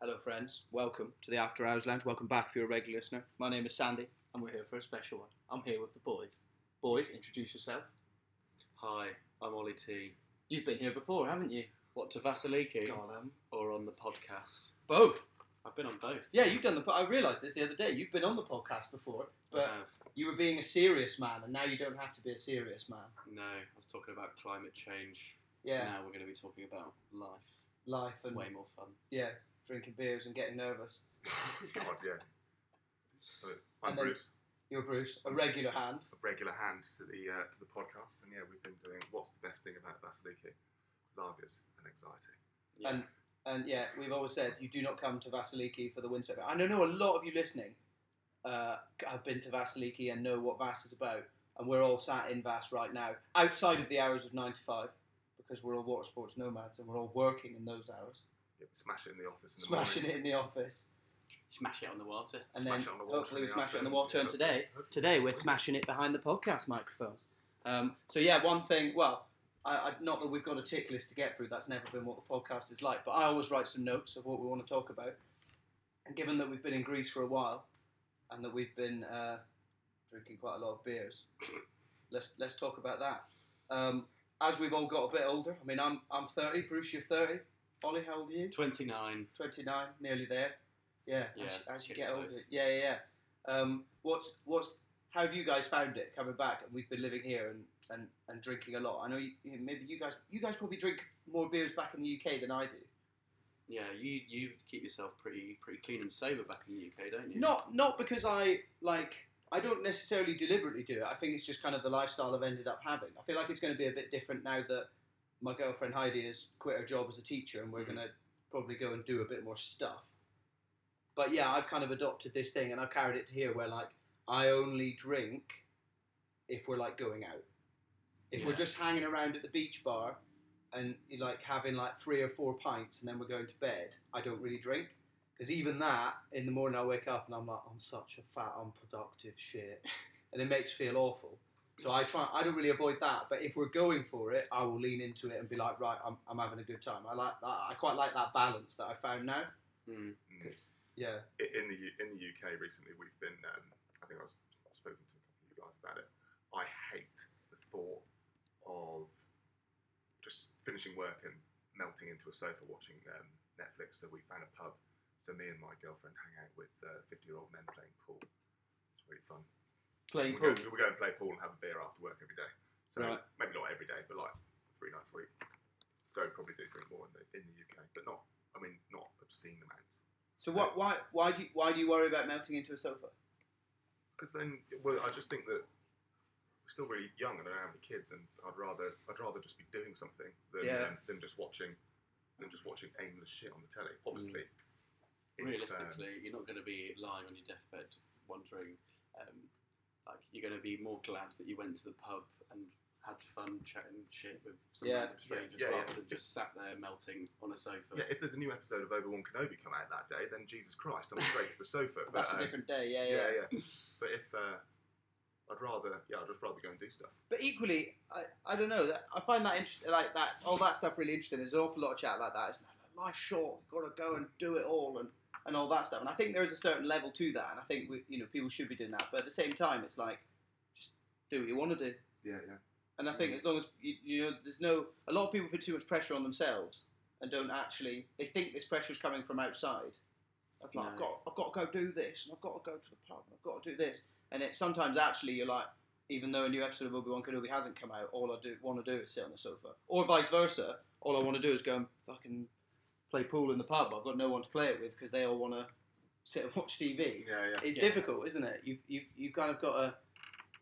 Hello, friends. Welcome to the After Hours Lounge. Welcome back if you're a regular listener. My name is Sandy, and we're here for a special one. I'm here with the boys. Boys, introduce yourself. Hi, I'm Ollie T. You've been here before, haven't you? What to Vasiliki Gollum. or on the podcast? Both. I've been on both. Yeah, you've done the. po- I realised this the other day. You've been on the podcast before, I but have. you were being a serious man, and now you don't have to be a serious man. No, I was talking about climate change. Yeah, Now we're going to be talking about life. life and Way more fun. yeah, drinking beers and getting nervous. God, yeah. So I'm And then- Bruce, You're Bruce, a regular hand. a regular hand to the uh, to the podcast, and yeah, we've been doing what's the best thing about Vasiliki? Lagers and anxiety. Yeah. And and yeah, we've always said you do not come to Vasiliki for the Windsor. I know a lot of you listening uh, have been to Vasiliki and know what Vass is about, and we're all sat in Vass right now, outside of the hours of nine to five, because we're all water sports nomads and we're all working in those hours, Yeah, smash it in the office. In the smashing morning. it in the office, Smash it on the water. and Smash then it on the water hopefully we the smash it on the afternoon. water. And today, hopefully. today we're smashing it behind the podcast microphones. Um, so yeah, one thing. Well, I, I, not that we've got a tick list to get through. That's never been what the podcast is like. But I always write some notes of what we want to talk about. And given that we've been in Greece for a while, and that we've been uh, drinking quite a lot of beers, let's let's talk about that. Um, as we've all got a bit older. I mean, I'm I'm 30. Bruce, you're 30. Ollie, how old are you? 29. 29, nearly there. Yeah, Yeah, as, as you get older. close. Yeah, yeah, yeah. Um, what's what's how have you guys found it coming back? And we've been living here and, and, and drinking a lot. I know you- maybe you guys you guys probably drink more beers back in the UK than I do. Yeah, you you keep yourself pretty pretty clean and sober back in the UK, don't you? Not not because I like I don't necessarily deliberately do it. I think it's just kind of the lifestyle I've ended up having. I feel like it's going to be a bit different now that my girlfriend Heidi has quit her job as a teacher, and we're Mhm. going to probably go and do a bit more stuff. But yeah, I've kind of adopted this thing, and I've carried it to here, where like I only drink if we're like going out. If we're just hanging around at the beach bar and like having like three or four pints and then we're going to bed, I don't really drink. Because even that, in the morning I wake up and I'm like, I'm such a fat, unproductive shit. And it makes me feel awful. So I try, I don't really avoid that. But if we're going for it, I will lean into it and be like, right, I'm, I'm having a good time. I like that. I quite like that balance that I found now. Mm. Mm. 'Cause, yeah. In the in the UK recently, we've been. Um, I think I was I've spoken to a couple of you guys about it. I hate the thought of just finishing work and melting into a sofa watching um, Netflix. So we found a pub. So me and my girlfriend hang out with fifty-year-old men playing pool. It's really fun. Playing we pool. Go, we go and play pool and have a beer after work every day. So Right. maybe not every day, but like three nights a week. So probably do drink more in the in the UK, but not. I mean, not obscene amounts. So what, why, why, do you, why do you worry about melting into a sofa? Because then, well, I just think that we're still really young and I don't have any kids, and I'd rather I'd rather just be doing something than Yeah. um, than just watching than just watching aimless shit on the telly. Obviously, if, um, Realistically, you're not going to be lying on your deathbed wondering. Um, like you're going to be more glad that you went to the pub and had fun chatting shit with some Yeah. random strangers Yeah, yeah, rather yeah. than just sat there melting on a sofa. yeah, if there's a new episode of Obi Wan Kenobi come out that day, then Jesus Christ, I'm straight to the sofa. But, That's a um, different day. Yeah, yeah. yeah, yeah. But if uh, I'd rather, yeah, I'd just rather go and do stuff. But equally, I, I don't know. That I find that interesting, like that, all that stuff really interesting. There's an awful lot of chat like that. It's like, life's short. You've got to go and do it all, and, and all that stuff. And I think there is a certain level to that, and I think we, you know people should be doing that. But at the same time, it's like just do what you want to do. Yeah, yeah. And I think mm. as long as you, you know, there's no a lot of people put too much pressure on themselves and don't actually. They think this pressure is coming from outside. Like, I've got, I've got to go do this, and I've got to go to the pub, and I've got to do this. And it sometimes actually you're like, even though a new episode of Obi Wan Kenobi hasn't come out, all I do want to do is sit on the sofa, or vice versa. All I want to do is go and fucking play pool in the pub. I've got no one to play it with because they all want to sit and watch TV. Yeah, yeah. It's Yeah. difficult, isn't it? You've, you've, you kind of got to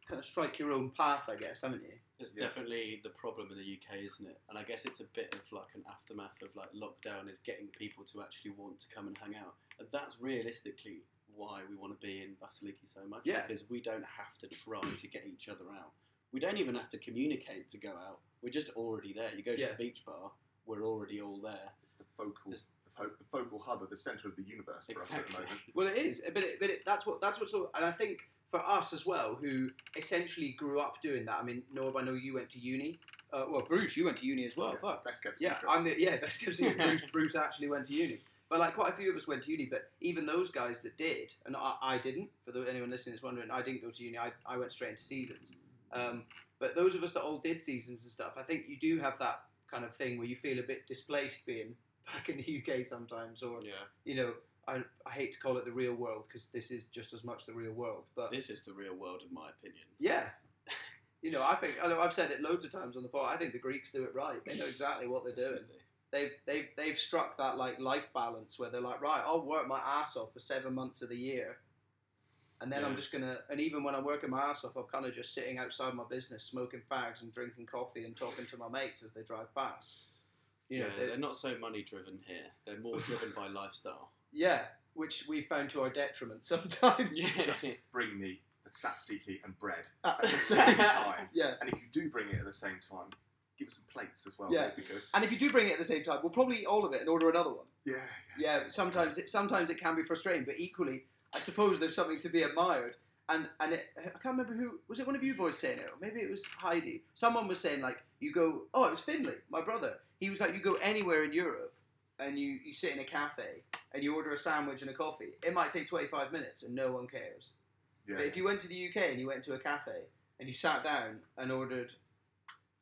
kind of strike your own path, I guess, haven't you? It's Yeah. definitely the problem in the UK, isn't it? And I guess it's a bit of like an aftermath of like lockdown is getting people to actually want to come and hang out. And that's realistically why we want to be in Vasiliki so much. Yeah. Because we don't have to try to get each other out. We don't even have to communicate to go out. We're just already there. You go to Yeah. the beach bar, we're already all there. It's the focal, It's- the, fo- the focal hub of the centre of the universe for us at the moment. Well, it is, but it, but it, that's what that's what's all, and I think for us as well, who essentially grew up doing that. I mean, Norb, I know you went to uni. Uh, well, Bruce, you went to uni as well. Yes, but best kept yeah, secret. I'm the yeah best kept secret. Bruce, Bruce actually went to uni. But like quite a few of us went to uni, but even those guys that did, and I, I didn't. For the, anyone listening is wondering, I didn't go to uni. I, I went straight into seasons. Um, but those of us that all did seasons and stuff, I think you do have that kind of thing where you feel a bit displaced being back in the UK sometimes, or Yeah. you know, I, I hate to call it the real world because this is just as much the real world. But This is the real world, in my opinion. yeah, you know, I think I know I've said it loads of times on the pod. I think the Greeks do it right. They know exactly what they're doing. They've they've they've struck that like life balance where they're like, right, I'll work my ass off for seven months of the year, and then I'm just gonna. And even when I'm working my ass off, I'm kind of just sitting outside my business, smoking fags and drinking coffee and talking to my mates as they drive past. You know, yeah, they- they're not so money driven here. They're more driven by lifestyle. yeah, which we found to our detriment sometimes. Yeah. Just bring me the tzatziki and bread At at the same time. Yeah. And if you do bring it at the same time, give us some plates as well. Yeah. Be good. And if you do bring it at the same time, we'll probably eat all of it and order another one. Yeah. Yeah, sometimes it sometimes it can be frustrating, but equally, I suppose there's something to be admired. And and it, I can't remember who was it. One of you boys saying it, or maybe it was Heidi. Someone was saying like you go. Oh, it was Finley, my brother. He was like you go anywhere in Europe, and you you sit in a cafe and you order a sandwich and a coffee. It might take 25 minutes and no one cares. Yeah. But if you went to the UK and you went to a cafe and you sat down and ordered,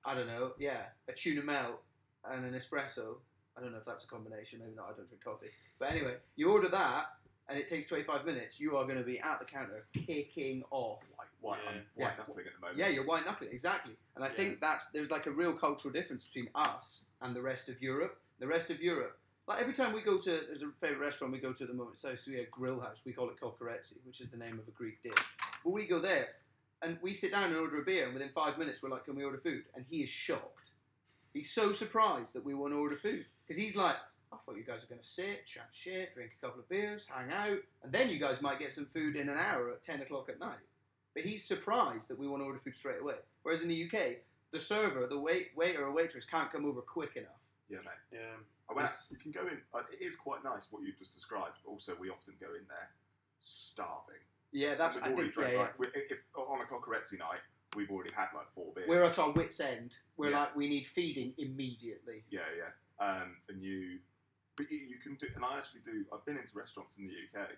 I don't know, yeah, a tuna melt and an espresso. I don't know if that's a combination. Maybe not. I don't drink coffee. But anyway, you order that and it takes 25 minutes. You are going to be at the counter kicking off. white, white, Yeah. I'm white Yeah. knuckling at the moment. Yeah, you're white knuckling exactly. And I Yeah. think that's there's like a real cultural difference between us and the rest of Europe. The rest of Europe, like every time we go to, there's a favorite restaurant we go to at the moment. So we a grill house. We call it Kokoretsi, which is the name of a Greek dish. But we go there and we sit down and order a beer, and within five minutes we're like, "Can we order food?" And he is shocked. He's so surprised that we want to order food because he's like, "I thought you guys were going to sit, chat shit, drink a couple of beers, hang out, and then you guys might get some food in an hour at ten o'clock at night." But he's surprised that we want to order food straight away. Whereas in the UK, the server, the wait, waiter or waitress can't come over quick enough. Yeah, mate. Yeah. I went, It's- you can go in. Uh, it is quite nice what you've just described, but also we often go in there starving. Yeah, that's We've I already think. drank, Yeah, yeah. like, we- if, on a Kokoretsi night, we've already had like four beers. We're at our wits' end. We're Yeah. like, we need feeding immediately. Yeah, yeah. Um, and you, but you, you can do, and I actually do. I've been into restaurants in the UK,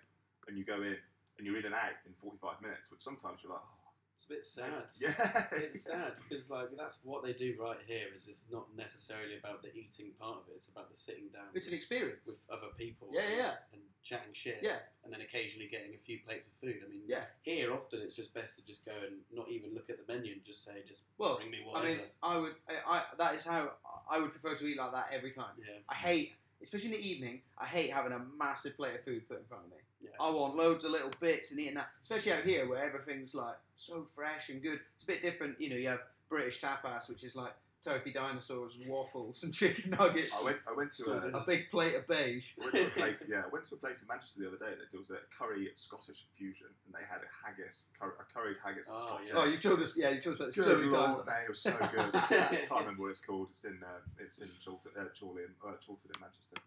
and you go in and you're in and out in 45 minutes, which sometimes you're like, oh, It's a bit sad. yeah, It's sad because like that's what they do right here. Is it's not necessarily about the eating part of it. It's about the sitting down It's an experience. with other people. Yeah, and, yeah. and chatting shit. Yeah. and then occasionally getting a few plates of food. I mean, Yeah. Here, often it's just best to just go and not even look at the menu and just say, just Well, bring me I mean, I would. I, I that is how I would prefer to eat like that every time. yeah, I hate, especially in the evening. I hate having a massive plate of food put in front of me. yeah. I want loads of little bits and eating that, especially out here where everything's like so fresh and good. It's a bit different, you know. You have British tapas, which is like turkey dinosaurs and waffles and chicken nuggets. I went, I went to a, a big plate of beige. I went to a place, yeah, I went to a place in Manchester the other day that does a curry Scottish fusion, and they had a haggis, cur- a curried haggis Oh, Scotch. yeah. Oh, you've told us. Yeah, you've told us about this Good so many times. mate, it was so good. I can't remember what it's called. It's in, uh, it's in Chorlton, uh, Chorley, uh, Chorlton in Manchester.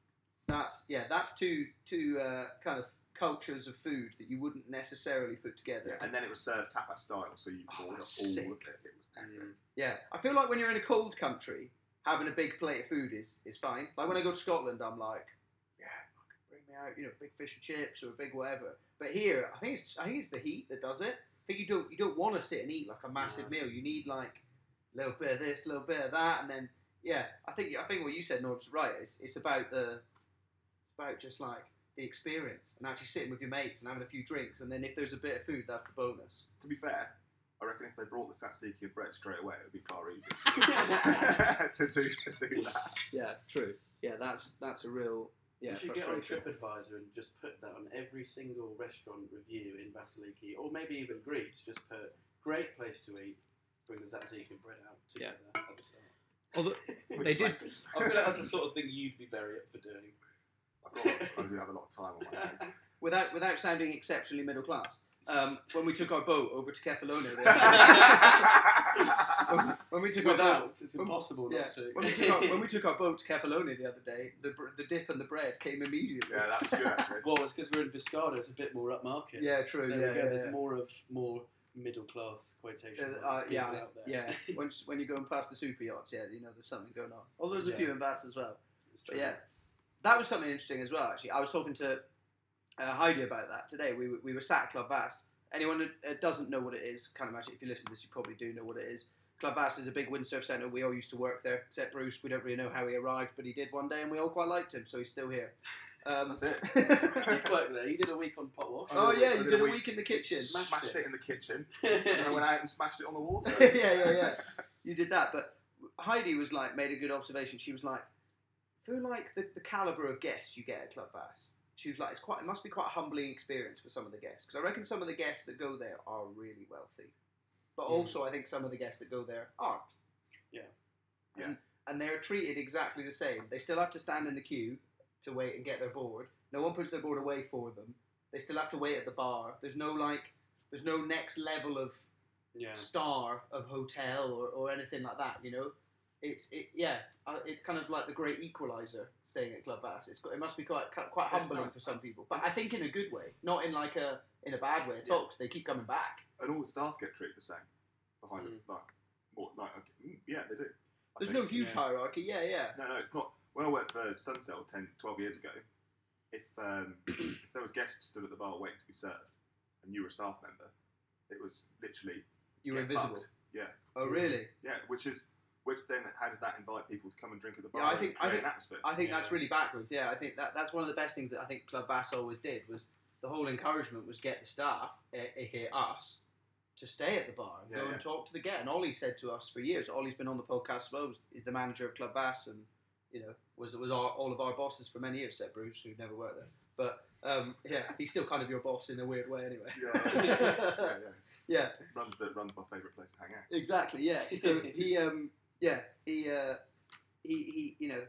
That's yeah. That's two two uh, kind of cultures of food that you wouldn't necessarily put together. Yeah, and then it was served tapas style, so you Oh, poured all that's of it. It was epic. Mm. Yeah, I feel like when you're in a cold country, having a big plate of food is, is fine. Like when I go to Scotland, I'm like, yeah, bring me out, you know, big fish and chips or a big whatever. But here, I think it's I think it's the heat that does it. I think you don't you don't want to sit and eat like a massive Yeah. meal. You need like a little bit of this, a little bit of that, and then yeah, I think I think what you said, Norb's right. It's it's about the it's about just like the experience and actually sitting with your mates and having a few drinks, and then if there's a bit of food, that's the bonus. To be fair, I reckon if they brought the tzatziki and bread straight away, it would be far easier to do, to do that. Yeah, true. Yeah, that's that's a real yeah you should get on. TripAdvisor and just put that on every single restaurant review in Vasiliki, or maybe even Greece. Just put great place to eat. Bring the tzatziki and bread out together at the start. Although They did- I feel like that's the sort of thing you'd be very up for doing. I've got, I do have a lot of time on my hands. without without sounding exceptionally middle class, um, when we took our boat over to Kefalonia, when, when we took our boat, it's when- impossible yeah, to. when we took our, when we took our boat to Kefalonia the other day, the br- the dip and the bread came immediately. yeah, that was good actually. well, it's because we're in Fiskardo. It's a bit more upmarket. Yeah, true. There yeah, we go. yeah, There's yeah. more of more middle class quotation. Uh, marks uh, yeah, out there. yeah. Once when you're going past the super yachts, yeah, you know there's something going on. Although there's a Yeah. few in Vass as well. It's But true. yeah, that was something interesting as well. Actually, I was talking to uh, Heidi about that today. We, were- we were sat at Club Vass. Anyone that doesn't know what it is, can't imagine if you listen to this, you probably do know what it is. Club Vass is a big windsurf centre. We all used to work there, except Bruce. We don't really know how he arrived, but he did one day, and we all quite liked him, so he's still here. Um, That's it. You did work there. You did a week on pot wash. oh yeah, you did did a a week- week in the kitchen. Smashed Smashed it. it in the kitchen. and I went out and smashed it on the water. yeah, yeah, yeah. You did that, but Heidi was like made a good observation. She was like, I feel like the, the caliber of guests you get at Club Vass. She was like, it's quite, it must be quite a humbling experience for some of the guests because I reckon some of the guests that go there are really wealthy, but Mm. also I think some of the guests that go there aren't. Yeah. And, and they're treated exactly the same. They still have to stand in the queue to wait and get their board. No one puts their board away for them. They still have to wait at the bar. There's no like, there's no next level of Yeah. star of hotel or, or anything like that. You know, it's it, yeah, uh, it's kind of like the great equalizer staying at Club Vass. It's got- it must be quite quite It's humbling nice. for some people, but I think in a good way, not in like a in a bad way at all. 'cause they keep coming back. and all the staff get treated the same behind Mm. them. Like, more, like okay, mm, yeah, they do. I There's think- no huge yeah. hierarchy. Yeah, yeah. No, no, it's not. When I worked for Sunsail 10, 12 years ago, if um, if there was guests stood at the bar waiting to be served, and you were a staff member, it was literally You were invisible. fucked. Yeah, Oh, really? yeah. Which is which then how does that invite people to come and drink at the bar? Yeah, I and think- I think- an atmosphere. I think that's really backwards. Yeah, I think that that's one of the best things that I think Club Vass always did was the whole encouragement was get the staff, a- aka us, to stay at the bar and Yeah, go yeah. and talk to the guest. And Ollie said to us for years. Ollie's been on the podcast as well. was- Is the manager of Club Vass and you know was was our, all of our bosses for many years. Said Bruce, who'd never worked there. But um, yeah, he's still kind of your boss in a weird way, anyway. yeah, yeah, yeah, yeah. Yeah, runs the runs my favourite place to hang out. Exactly. Yeah. So he, um, yeah, he, uh, he, he, you know,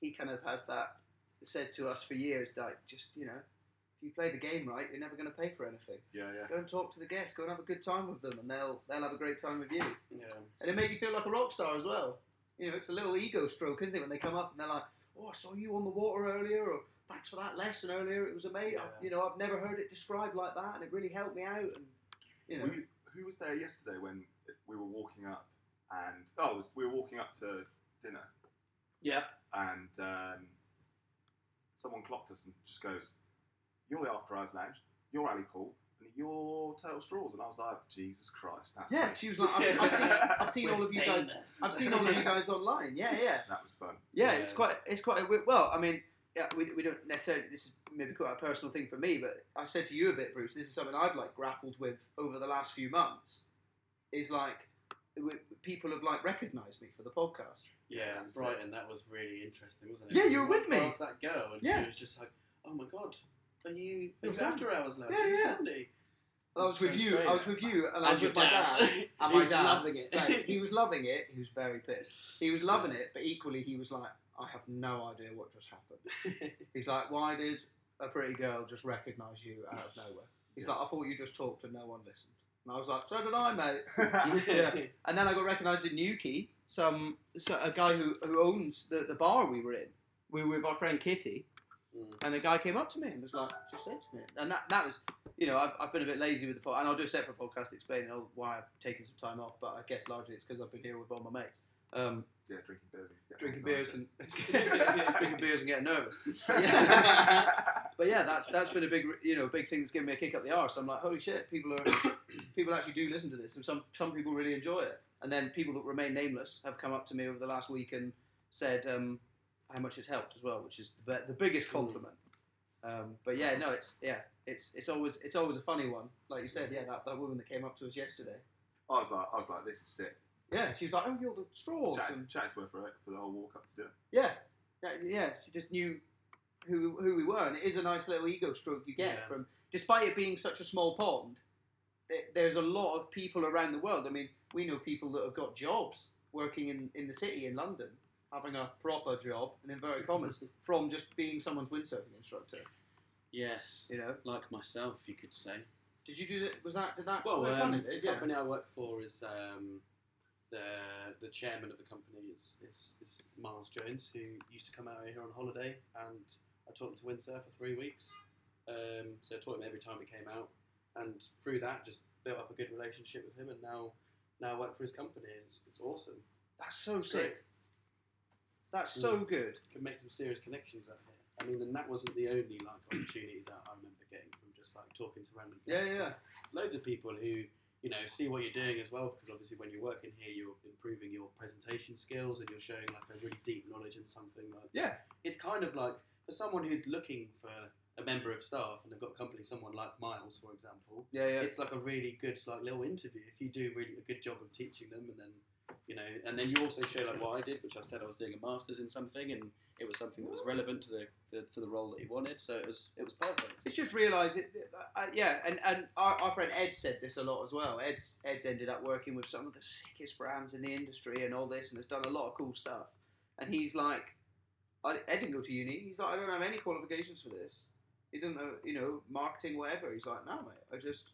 he kind of has that said to us for years, like just you know, if you play the game right, you're never going to pay for anything. Yeah, yeah. Go and talk to the guests. Go and have a good time with them, and they'll they'll have a great time with you. Yeah. And it made you feel like a rock star as well. You know, it's a little ego stroke, isn't it, when they come up and they're like, "Oh, I saw you on the water earlier," or "Thanks for that lesson earlier. It was amazing." Yeah. You know, I've never heard it described like that, and it really helped me out. And you know, We, who was there yesterday when we were walking up and oh, was, we were walking up to dinner Yeah. and um, someone clocked us and just goes, "You're the After Hours Lounge. You're Ali Paul." And you're Turtle Straws, and I was like, Jesus Christ, that's yeah, great." she was like, "I've, I've seen, I've seen all of you guys." I've seen all of you guys online. Yeah, yeah, that was fun. yeah. Yeah. It's quite, it's quite a well. I mean, yeah, we, we don't necessarily. This is maybe quite a personal thing for me, but I said to you a bit, Bruce. This is something I've like grappled with over the last few months. Is like w- people have like recognised me for the podcast. Yeah, and, so, Right. and that was really interesting, wasn't it? Yeah, you were with me. Past that girl, and Yeah. she was just like, "Oh my god, are you, you Sandy." after hours lounge? Yeah, yeah. Sandy?" And I was with you. I was with you, and I was with my dad. And my dad. loving it. Like, he was loving it. He was very pissed. He was loving it, but equally he was like, I have no idea what just happened. He's like, why did a pretty girl just recognise you out of nowhere? He's like, I thought you just talked and no one listened. And I was like, so did I, mate. Yeah. And then I got recognised in Newquay, some so a guy who, who owns the, the bar we were in. We were with our friend Kitty, Mm. and a guy came up to me and was like, just said to me, and that that was, you know, I've, I've been a bit lazy with the pod, and I'll do a separate podcast explaining why I've taken some time off. But I guess largely it's because I've been here with all my mates, um, yeah, drinking beers, and drinking getting beers and drinking beers and getting nervous. But yeah, that's that's been a big you know big thing that's given me a kick up the arse. I'm like, holy shit, people are people actually do listen to this, and some some people really enjoy it. And then people that remain nameless have come up to me over the last week and said um, how much it's helped as well, which is the, the biggest compliment. Um, but yeah, no, it's yeah, it's it's always it's always a funny one. Like you said, yeah, that, that woman that came up to us yesterday. I was like, I was like, this is sick. Yeah, she's like, oh, you're the straws. Chatting, and- chatting to her for, for the whole walk up to dinner. Yeah, yeah, yeah. She just knew who who we were, and it is a nice little ego stroke you get Yeah. from. Despite it being such a small pond, there, there's a lot of people around the world. I mean, we know people that have got jobs working in, in the city in London, having a proper job, and in inverted commas, from just being someone's windsurfing instructor. Yes, You know, like myself, you could say. did you do that? Was that did that? Well, um, it? Yeah. company I work for is um, the the chairman of the company is, is, is Miles Jones, who used to come out here on holiday, and I taught him to windsurf for three weeks. Um, so I taught him every time he came out, and through that, just built up a good relationship with him, and now now I work for his company. It's, it's awesome. That's so It's sick. great. That's so good. Can make some serious connections out here. I mean, and that wasn't the only like opportunity that I remember getting from just like talking to random people. Yeah, yeah. Like, loads of people who you know see what you're doing as well because obviously when you're working here you're improving your presentation skills and you're showing like a really deep knowledge in something like Yeah. it's kind of like for someone who's looking for a member of staff and they've got company someone like miles for example Yeah, yeah. it's like a really good like little interview if you do really a good job of teaching them and then you know and then you also show like what I did which I said I was doing a masters in something and it was something that was relevant to the, the to the role that he wanted so it was it was perfect It's just realise it. Uh, yeah, and, and our, our friend Ed said this a lot as well. Ed's Ed's ended up working with some of the sickest brands in the industry and all this, and has done a lot of cool stuff. And he's like, I, Ed didn't go to uni. He's like, I don't have any qualifications for this. He doesn't know, you know, marketing, whatever. He's like, no, mate. I just,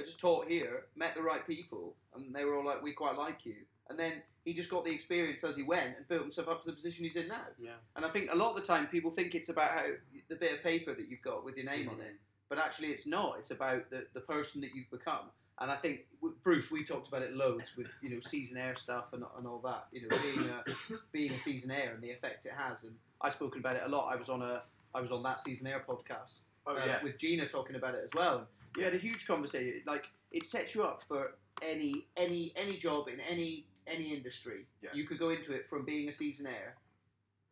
I just taught here, met the right people, and they were all like, we quite like you. And then he just got the experience as he went and built himself up to the position he's in now. yeah And I think a lot of the time people think it's about how the bit of paper that you've got with your name on mm-hmm. it, but actually it's not. It's about the, the person that you've become. And I think Bruce, we talked about it loads with you know seasonaire stuff and, and all that. You know, being a being a seasonaire and the effect it has. And I've spoken about it a lot. I was on a I was on that seasonaire podcast Oh uh, yeah. with Gina talking about it as well. And we had a huge conversation. Like it sets you up for any any any job in any any industry. Yeah. You could go into it from being a seasonaire,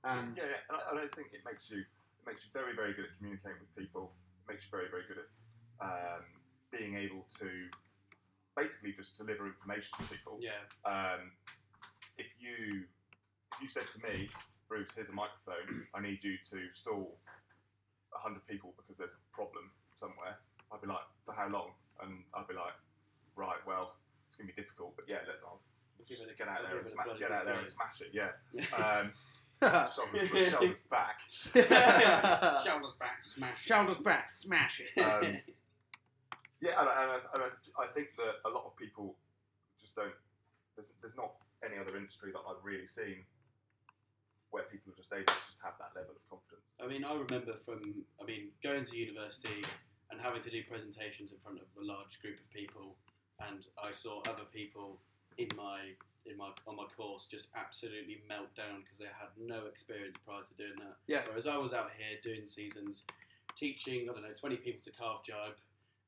and yeah, yeah. And I, and I think it makes you it makes you very, very good at communicating with people. It makes you very, very good at um, being able to basically just deliver information to people. yeah Um, if you if you said to me, Bruce, here's a microphone. I need you to stall hundred people because there's a problem somewhere. I'd be like, for how long? And I'd be like, right, well, it's gonna be difficult, but yeah, let, I'll just it a- get out I'll there and give it smash, get out there and smash it. Yeah. yeah Um, shoulders, shoulders back. shoulders back smash shoulders back, smash it. Um, Yeah, and, I- and, I, and I, I think that a lot of people just don't. There's, there's not any other industry that I've really seen where people are just able to just have that level of confidence. I mean, I remember from, I mean, going to university and having to do presentations in front of a large group of people, and I saw other people in my in my on my course just absolutely melt down because they had no experience prior to doing that. Yeah. Whereas I was out here doing seasons, teaching I don't know twenty people to carve jibe,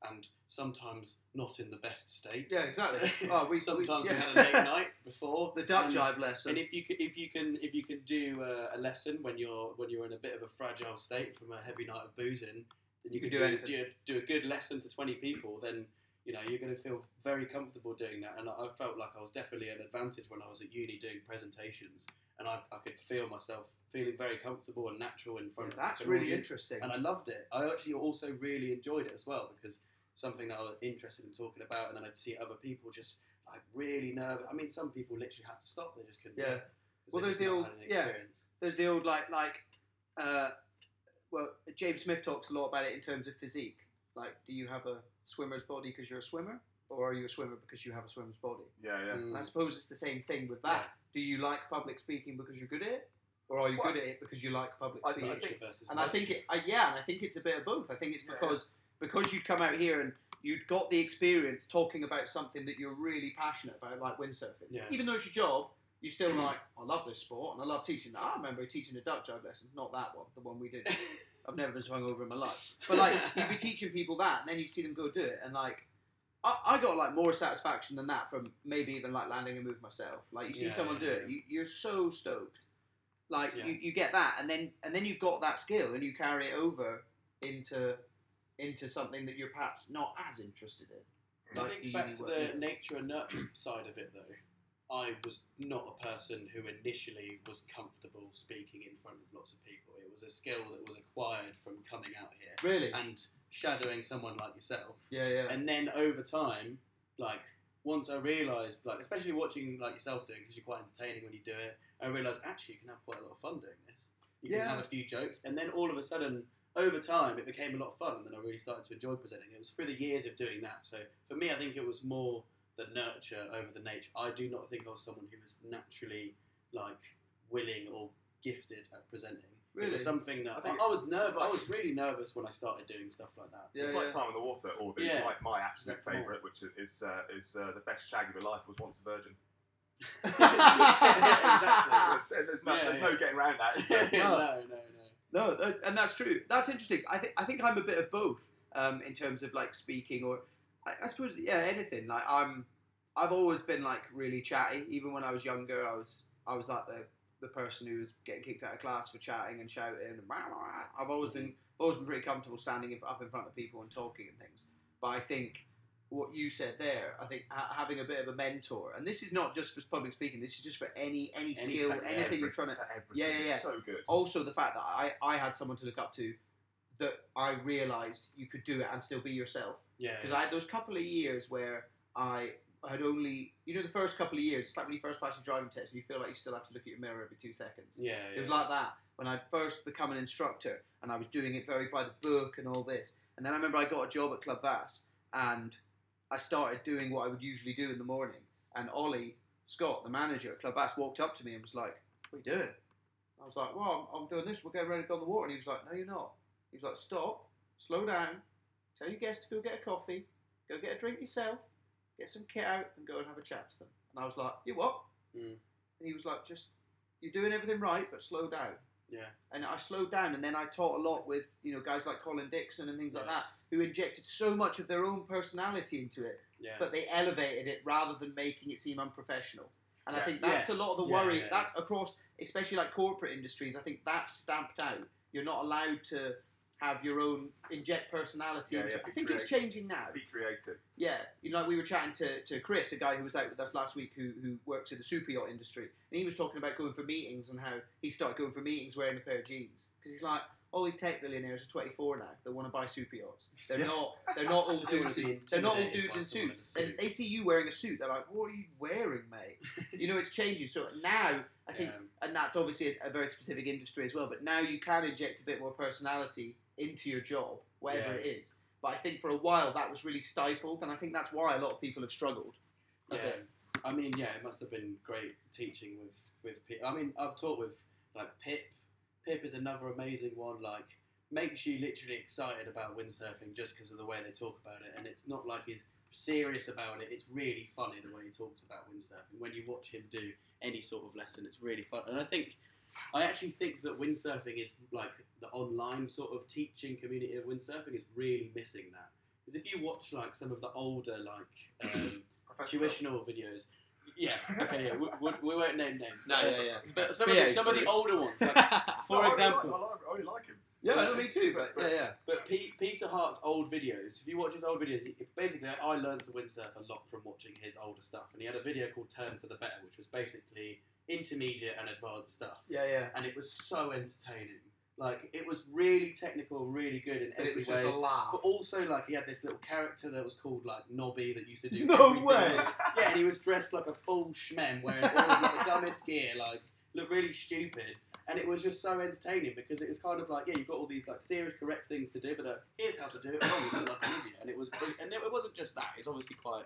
and sometimes not in the best state. Yeah, exactly. Oh, we Sometimes we, we had a late night before the duck and- jive lesson. and if you can, if you can, if you can do uh, a lesson when you're when you're in a bit of a fragile state from a heavy night of boozing, then you, You can, can do do, do, do a good lesson to twenty people. Then you know you're going to feel very comfortable doing that. And I, I felt like I was definitely an advantage when I was at uni doing presentations, and I, I could feel myself feeling very comfortable and natural in front of That's really audience. interesting. And I loved it. I actually also really enjoyed it as well because something that I was interested in talking about, and then I'd see other people just like really nervous. I mean, some people literally had to stop; they just couldn't. Yeah. do it 'cause Well, there's the old- had yeah. There's the old like like, uh, well, James Smith talks a lot about it in terms of physique. Like, do you have a swimmer's body because you're a swimmer, or are you a swimmer because you have a swimmer's body? Yeah, yeah. Mm. And I suppose it's the same thing with that. Do you like public speaking because you're good at it, or are you Well, good at it because you like public I- I speaking? think- and I think it, uh, yeah, and I think it's a bit of both. I think it's Yeah. because because you'd come out here and you'd got the experience talking about something that you're really passionate about, like windsurfing. Yeah. Even though it's your job, you're still like, I love this sport and I love teaching. I remember teaching a duck jibe lesson, not that one, the one we did. I've never been swung over in my life. But like, you'd be teaching people that, and then you see them go do it, and like. I, I got like more satisfaction than that from maybe even like landing a move myself. Like you see Yeah, someone do it, yeah. you, you're so stoked. Like Yeah. you, you get that, and then and then you've got that skill, and you carry it over into into something that you're perhaps not as interested in. Mm. I think the back to the yeah. nature and nurture side of it, though. I was not a person who initially was comfortable speaking in front of lots of people. It was a skill that was acquired from coming out here Really? and shadowing someone like yourself. Yeah, yeah. and then over time, like once I realised, like especially watching like yourself doing, because you're quite entertaining when you do it, I realised actually you can have quite a lot of fun doing this. You Yeah. can have a few jokes, and then all of a sudden, over time, it became a lot of fun, and then I really started to enjoy presenting. It was through the years of doing that. So for me, I think it was more the nurture over the nature. I do not think I was someone who was naturally like willing or gifted at presenting. It Really? was something that I I, think I it's- was nervous. like- I was really nervous when I started doing stuff like that. Yeah, it's yeah. like Time in the Water, or the, Yeah. like my absolute favourite, which is uh, is uh, the best shag of your life was once a virgin. exactly. There's, there's no, Yeah, there's yeah. no getting around that. Is no, there? no, no. No, that's, and that's true. That's interesting. I think I think I'm a bit of both um, in terms of like speaking or I, I suppose yeah anything. Like I'm I've always been like really chatty. Even when I was younger, I was I was like the the person who was getting kicked out of class for chatting and shouting. And rah, rah, rah. I've always been always been pretty comfortable standing up in front of people and talking and things. But I think what you said there, I think ha- having a bit of a mentor, and this is not just for public speaking. This is just for any any skill, Anything, anything you're trying to. Yeah, yeah, yeah. So good. also the fact that I, I had someone to look up to that I realised you could do it and still be yourself. Yeah. Because I had those couple of years where I had only, you know, the first couple of years, it's like when you first pass your driving test and you feel like you still have to look at your mirror every two seconds. yeah, It was yeah. like that when I first become an instructor and I was doing it very by the book and all this. And then I remember I got a job at Club Vass and I started doing what I would usually do in the morning. And Ollie Scott, the manager at Club Vass, walked up to me and was like, What are you doing? I was like, Well, I'm, I'm doing this. We're getting ready to go on the water. And he was like, No, you're not. He was like, Stop, slow down, tell your guests to go get a coffee, go get a drink yourself, get some kit out, and go and have a chat to them. And I was like, You what? Mm. And he was like, Just, you're doing everything right, but slow down Yeah. and I slowed down. And then I taught a lot with you know guys like Colin Dixon and things like that, who injected so much of their own personality into it, Yeah. but they elevated it rather than making it seem unprofessional. And I think that's Yes. a lot of the Yeah, worry. yeah, yeah. That's across, especially like corporate industries. I think that's stamped out. You're not allowed to have your own inject personality. Yeah, into yeah, it. I be think it's changing now. Be creative. Yeah, you know, like we were chatting to, to Chris, a guy who was out with us last week who, who works in the super yacht industry, and he was talking about going for meetings and how he started going for meetings wearing a pair of jeans because he's like, all these tech billionaires are 24 now. They want to buy super yachts. They're Yeah. not. They're not all dudes. in- They're not all dudes in someone in suits. They, suit. they see you wearing a suit. They're like, "What are you wearing, mate?" you know, it's changing. So now I think, Yeah. and that's obviously a, a very specific industry as well. But now you can inject a bit more personality into your job, wherever Yeah. it is. But I think for a while that was really stifled, and I think that's why a lot of people have struggled. Yeah. I mean, yeah, it must have been great teaching with with Pip. I mean, I've taught with like Pip. Pip is another amazing one. Like, makes you literally excited about windsurfing just because of the way they talk about it, and it's not like he's serious about it. It's really funny the way he talks about windsurfing. When you watch him do any sort of lesson, it's really fun. And I think, I actually think that windsurfing is like the online sort of teaching community of windsurfing is really missing that. Because if you watch like some of the older like um, Professional. tuitional videos. Yeah, okay, yeah, we, we, we won't name names. No, but yeah, some- yeah. But some, Yeah, of the, some of the older ones, like, for No, example, like, I, like, I really like him. yeah, no, me too. But yeah, yeah. but Pete, Peter Hart's old videos, if you watch his old videos, he, basically I learned to windsurf a lot from watching his older stuff. And he had a video called Turn for the Better, which was basically intermediate and advanced stuff. Yeah, yeah. And it was so entertaining. Like, it was really technical, really good in But every it was way. just a laugh. but also, like, he had this little character that was called, like, Nobby that used to do No everything. way. Yeah, and he was dressed like a full schmem, wearing all of like, the dumbest gear, like, looked really stupid. And it was just so entertaining because it was kind of like, yeah, you've got all these like serious, correct things to do, but uh, here's how to do it wrong. You look like an idiot, and it was, brilliant. and it wasn't just that. He's obviously quite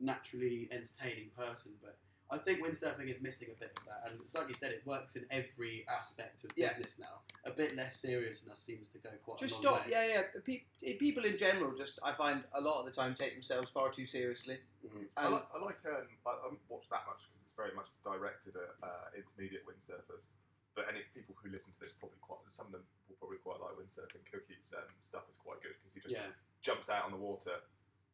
naturally entertaining person, but I think windsurfing is missing a bit of that. And it's like you said, it works in every aspect of Yeah. business now. A bit less seriousness seems to go quite Just a long stop. way. Yeah, yeah. Pe- people in general, just I find a lot of the time take themselves far too seriously. Mhm. I like, I like um, I, I haven't watched that much because it's very much directed at uh, intermediate windsurfers. But any people who listen to this probably quite some of them will probably quite like windsurfing. Cookies um, stuff is quite good because he just Yeah. jumps out on the water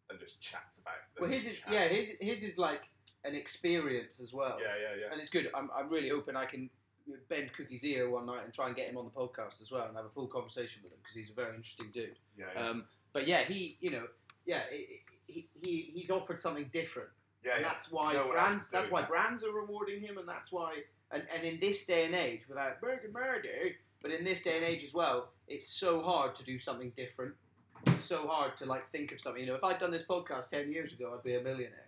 and just chats about. well, his is yeah, his his is like an experience as well. Yeah, yeah, yeah. and it's good. I'm, I'm really hoping I can bend Cookie's ear one night and try and get him on the podcast as well and have a full conversation with him because he's a very interesting dude. yeah, yeah. Um, but yeah, he, you know, yeah, he, he, he he's offered something different, yeah, and yeah. that's why No brands that's why that. brands are rewarding him, and that's why and, and in this day and age, without burger murder, but in this day and age as well, it's so hard to do something different. It's so hard to like think of something. You know, if I'd done this podcast ten years ago, I'd be a millionaire.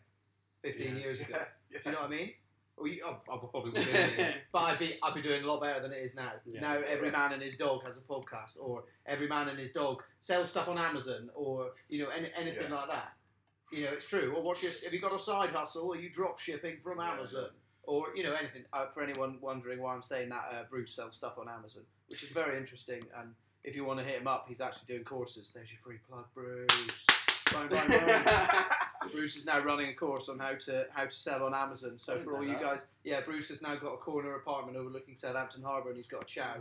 Fifteen Yeah. years ago. yeah, yeah. Do you know what I mean? Well, you, I, I probably would be, but I'd be I'd be doing a lot better than it is now. Yeah. Now every man and his dog has a podcast, or every man and his dog sells stuff on Amazon, or you know any, anything Yeah. like that. You know, it's true. Or what's your have you got a side hustle? Are you drop shipping from Yeah. Amazon? Or you know anything. Uh, for anyone wondering why I'm saying that, uh, Bruce sells stuff on Amazon, which is very interesting. And if you want to hit him up, he's actually doing courses. There's your free plug, Bruce. Bang, bang, bang. Bruce is now running a course on how to how to sell on Amazon. So for all you that. guys, yeah, Bruce has now got a corner apartment overlooking Southampton Harbour, and he's got a chow.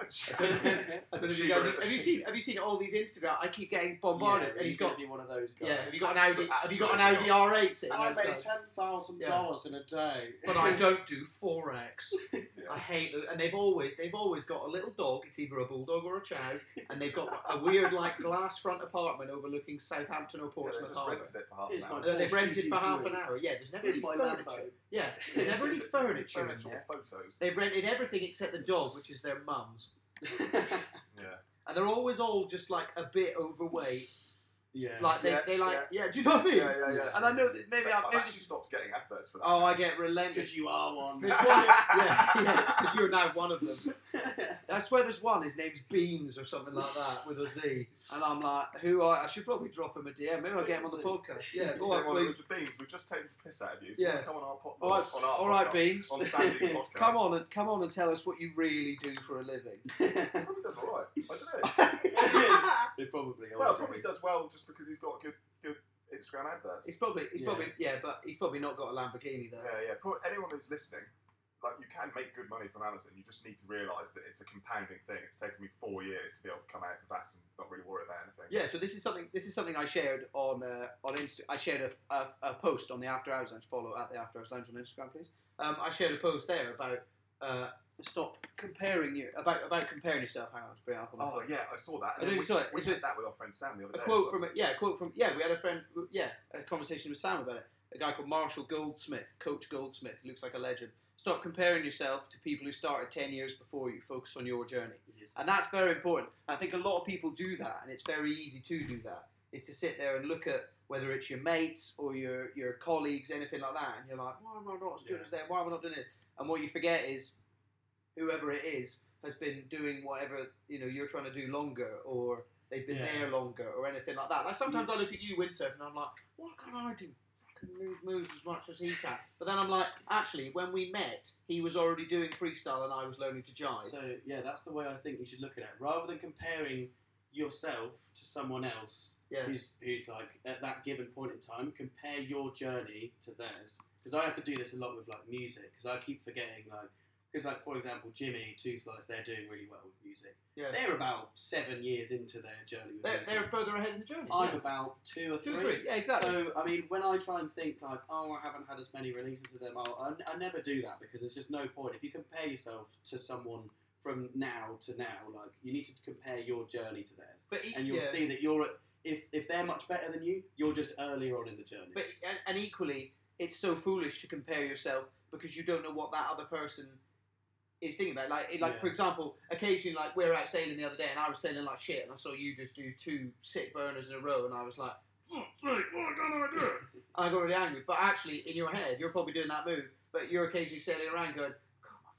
I don't know if you guys have, have you seen have you seen all these Instagram? I keep getting bombarded, Yeah, and he's gonna got be one of those guys. yeah. Have you got an Audi? Have you got an Audi. R8 sitting And I made outside? ten thousand dollars in a day. But I don't do forex. I hate them, and they've always they've always got a little dog. It's either a bulldog or a chow, and they've got a weird like glass front apartment overlooking Southampton or Portsmouth just Harbour. rented it for half Here's an my hour. Uh, they've Porsche rented for half an GT3. hour. Yeah, there's never Here's any my furniture. Lambo. Yeah, there's never any furniture in Furniture there. photos. They've rented everything except the dog, which is their mum's, Yeah. and they're always all just like a bit overweight. yeah. Like they, Yeah, they like yeah. Do you know what I mean? Yeah, yeah, yeah. And I know that maybe I I've maybe actually this, stopped getting adverts for that. oh I get relentless. because you are one. There's one, yeah, yeah, because you're now one of them. I swear there's one. His name's Beans or something like that with a Z, and I'm like, who? I, I should probably drop him a DM. Maybe I'll get him on the podcast. Yeah, all right, well, please. Beans, we've just taken the piss out of you. Do you Yeah. want to come on our, po- All right, on our all right, podcast, Beans. On Sandy's podcast. Come on and come on and tell us what you really do for a living. Probably does all right. I don't know. They probably are. well, probably does well just because he's got good, good Instagram adverts. He's probably, he's Yeah. probably, yeah, but he's probably not got a Lamborghini though. Yeah, yeah. Pro- anyone who's listening, like you can make good money from Amazon. You just need to realise that it's a compounding thing. It's taken me four years to be able to come out to that and not really worry about anything. Yeah, so this is something. This is something I shared on uh, on Insta. I shared a, a, a post on the After Hours Lounge. Follow at the After Hours Lounge on Instagram, please. Um, I shared a post there about uh, stop comparing you about about comparing yourself. Hang on, let's bring it up on Oh phone. yeah, I saw that. I And you we, saw it. we a- that with our friend Sam the other A day. quote from it. Yeah, a quote from yeah. We had a friend. Yeah, a conversation with Sam about it. A guy called Marshall Goldsmith, Coach Goldsmith. Looks like a legend. Stop comparing yourself to people who started ten years before you. Focus on your journey. And that's very important. I think a lot of people do that, and it's very easy to do that. Is to sit there and look at whether it's your mates or your your colleagues, anything like that, and you're like, why am I not as good Yeah. as them? Why am I not doing this? And what you forget is, whoever it is has been doing whatever you know you're trying to do longer, or they've been Yeah. there longer, or anything like that. Like sometimes mm. I look at you windsurf and I'm like, why can't I do fucking move moves as much as he can? But then I'm like, actually, when we met, he was already doing freestyle and I was learning to jibe. So yeah, that's the way I think you should look at it. Rather than comparing yourself to someone else yeah. who's who's like at that given point in time, compare your journey to theirs. Because I have to do this a lot with like music. Because I keep forgetting like. Because, like for example, Jimmy, Two Slides, they're doing really well with music. Yeah. They're about seven years into their journey with They're, music. they're further ahead in the journey. I'm yeah. about two or Two, three. three. Yeah, exactly. So, I mean, when I try and think like, oh, I haven't had as many releases as them, I, I, I never do that because there's just no point. If you compare yourself to someone from now to now, like you need to compare your journey to theirs, but e- and you'll yeah. see that you're at, if if they're much better than you, you're just earlier on in the journey. But and, and equally, it's so foolish to compare yourself because you don't know what that other person is thinking about. Like, it- like Yeah. for example, occasionally, like we were out sailing the other day, and I was sailing like shit, and I saw you just do two sick burners in a row, and I was like, oh, mate, what can I do? and I got really angry. But actually, in your head, you're probably doing that move, but you're occasionally sailing around going. "God, my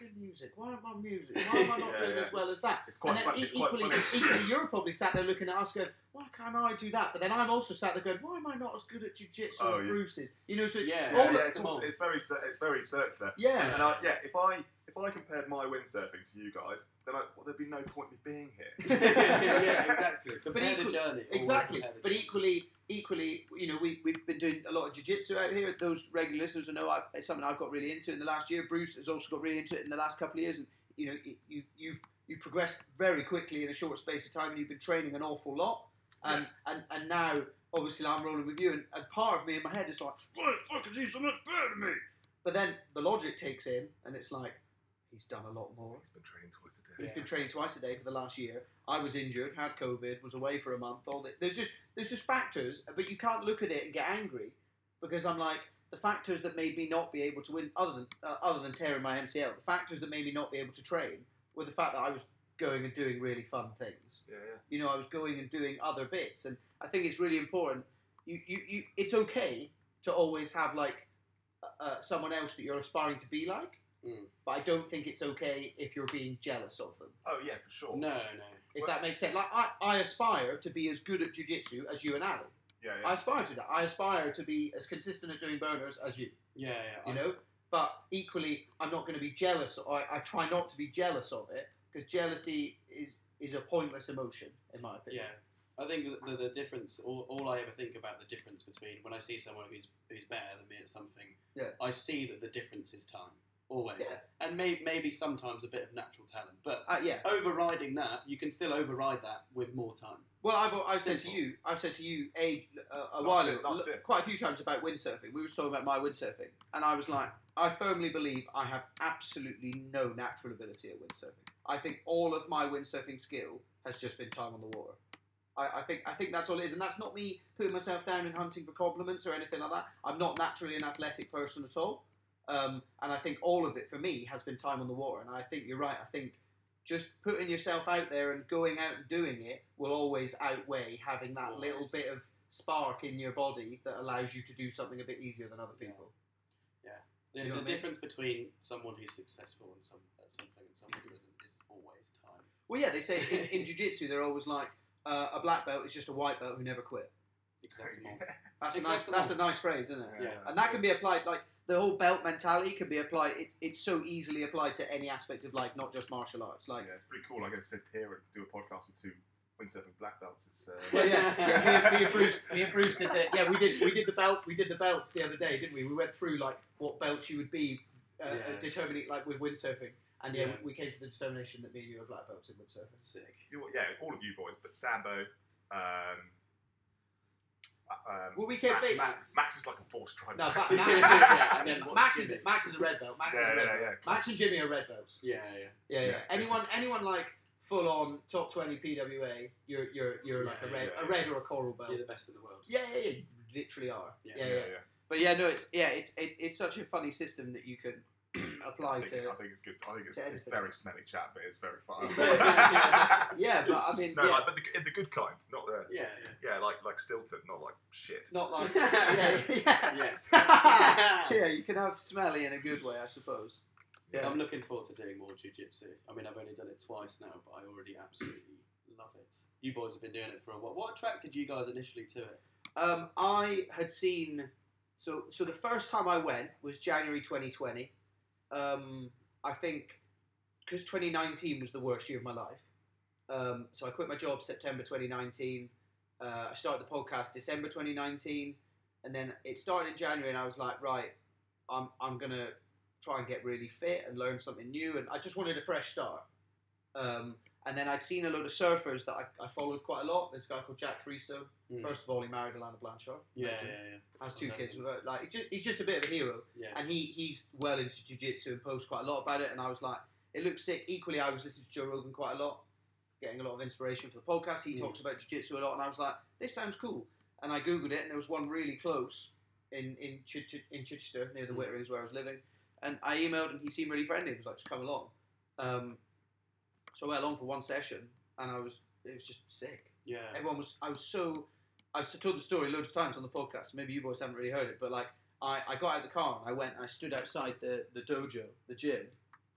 Fucking music! Why am I music? Why am I not Yeah, doing yeah. as well as that? It's quite and fun- e- it's quite equally, funny. equally, you're probably sat there looking at us going, why can't I do that? But then I'm also sat there going, why am I not as good at jiu-jitsu Oh, as yeah. Bruce is? You know, so it's Yeah. all Yeah, it's, also, it's very it's very circular. yeah. And, and I, yeah, if I I compared my windsurfing to you guys, then I, well, there'd be no point in me being here. yeah, exactly. Compare the equal- journey. Always Exactly, compare the but journey. equally, equally, you know, we we've been doing a lot of jiu-jitsu out here. Those regular listeners will know I, it's something I've got really into in the last year. Bruce has also got really into it in the last couple of years, and you know, you, you you've you've progressed very quickly in a short space of time, and you've been training an awful lot. And and and now, obviously, I'm rolling with you, and, and part of me in my head is like, why the fuck is he so much better than me? But then the logic takes in, and it's like, he's done a lot more. He's been training twice a day. He's been training twice a day for the last year. I was injured, had COVID, was away for a month. All that. There's just there's just factors, but you can't look at it and get angry because I'm like the factors that made me not be able to win, other than uh, other than tearing my MCL, the factors that made me not be able to train were the fact that I was going and doing really fun things. Yeah, yeah. You know, I was going and doing other bits, and I think it's really important. You you, you it's okay to always have like uh, uh, someone else that you're aspiring to be like. Mm. But I don't think it's okay if you're being jealous of them Oh yeah, for sure. No, no. if Well- that makes sense. Like I, I aspire to be as good at jiu-jitsu as you and Ali. Yeah, yeah. I aspire to that. I aspire to be as consistent at doing burners as you. Yeah, yeah. You I- know, but equally, I'm not going to be jealous. I, I try not to be jealous of it because jealousy is is a pointless emotion, in my opinion. Yeah, I think the, the, the difference. All, all I ever think about the difference between when I see someone who's who's better than me at something. Yeah. I see that the difference is time. Always, Yeah. and may, maybe sometimes a bit of natural talent. But Uh, yeah. overriding that, you can still override that with more time. Well, I've, I've said to you, I've said to you a, a, a while year- ago, l- quite a few times about windsurfing. We were talking about my windsurfing, and I was like, I firmly believe I have absolutely no natural ability at windsurfing. I think all of my windsurfing skill has just been time on the water. I, I think I think that's all it is, and that's not me putting myself down and hunting for compliments or anything like that. I'm not naturally an athletic person at all, um, and I think all of it for me has been time on the water. And I think you're right. I think just putting yourself out there and going out and doing it will always outweigh having that little bit of spark in your body that allows you to do something a bit easier than other Yeah. people. The, You know the I mean? difference between someone who's successful and some, at something and someone who isn't is always time. Well, yeah, they say in, in jiu-jitsu they're always like uh, a black belt is just a white belt who never quit. Exactly. That's a nice, Exactly. that's a nice phrase, isn't it? Yeah. And that can be applied like the whole belt mentality can be applied. It, it's so easily applied to any aspect of life, not just martial arts. Like, yeah, it's pretty cool. I'm going to sit here and do a podcast with two windsurfing black belts. It's, uh, well, yeah, yeah. Me, me and Bruce, me and Bruce did the, yeah, we did we did the belt we did the belts the other day, didn't we? We went through like what belts you would be uh, Yeah. determining like with windsurfing, and yeah, Yeah. we, we came to the determination that me and you are black belts in windsurfing. Sick. you, yeah, all of you boys, but Sambo, um, uh, um, Well, we came Max, big. Max, Max is like a four stripe. No, black Max, Yeah, and then Max, is Jimmy? Max is a red belt. Max is a red yeah, belt. yeah. Max and Jimmy are red belts. Yeah, yeah. Yeah, yeah. Yeah, anyone, is- anyone like full on top twenty PWA, you're you're you're like a red yeah, a red or a coral belt. You're the best in the world. Yeah, yeah, yeah. You literally are. Yeah. Yeah, yeah. But yeah, no, it's yeah, it's it, it's such a funny system that you can I apply think, to. I think it's good. I think it's, it's very smelly chat, but it's very fun. It's very- yeah, yeah, but I mean, no, yeah, like, but the, the good kind, not the Yeah, yeah, like like Stilton, not like shit. not like yeah, yeah. yeah. yes. yeah, you can have smelly in a good way, I suppose. Yeah. I'm looking forward to doing more jiu-jitsu. I mean, I've only done it twice now, but I already absolutely love it. You boys have been doing it for a while. What attracted you guys initially to it? Um, I had seen so so the first time I went was January 2020. Um, I think because 2019 was the worst year of my life. Um, so I quit my job September 2019. Uh, I started the podcast December 2019, and then it started in January, and I was like, right, I'm I'm gonna try and get really fit and learn something new, and I just wanted a fresh start. Um, and then I'd seen a lot of surfers that I, I followed quite a lot. There's a guy called Jack Freestone. Mm. First of all, he married Alana Blanchard. Yeah, yeah, yeah. Has two kids with her. Like, he's just, he's just a bit of a hero. Yeah. And he, he's well into jiu-jitsu and posts quite a lot about it. And I was like, it looks sick. Equally, I was listening to Joe Rogan quite a lot, getting a lot of inspiration for the podcast. He Mm. talks about jiu-jitsu a lot. And I was like, this sounds cool. And I Googled it, and there was one really close in, in, Ch- in Chichester, near the Mm. Witterings where I was living. And I emailed, and he seemed really friendly. He was like, just come along. Um, so I went along for one session, and I was, it was just sick. Yeah. Everyone was. I was so. I've told the story loads of times on the podcast. Maybe you boys haven't really heard it, but like I, I got out of the car and I went and I stood outside the, the dojo, the gym,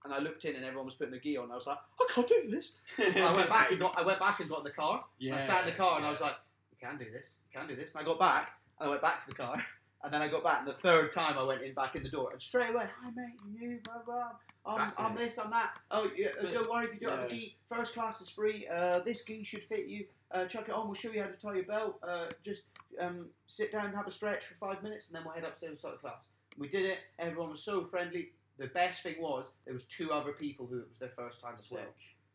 and I looked in and everyone was putting their gi on. I was like, I can't do this. I went back and got. I went back and got in the car. Yeah. I sat in the car and I was like, you can do this. You can do this. And I got back and I went back to the car. And then I got back, and the third time I went in back in the door, and straight away, hi mate, you new, blah blah. I'm, I'm this, I'm that. Oh, yeah, uh, don't worry if you don't have a yeah. gi. First class is free. Uh, this gi should fit you. Uh, chuck it on. We'll show you how to tie your belt. Uh, just um, sit down, and have a stretch for five minutes, and then we'll head upstairs and start the class. We did it. Everyone was so friendly. The best thing was there was two other people who it was their first time as well.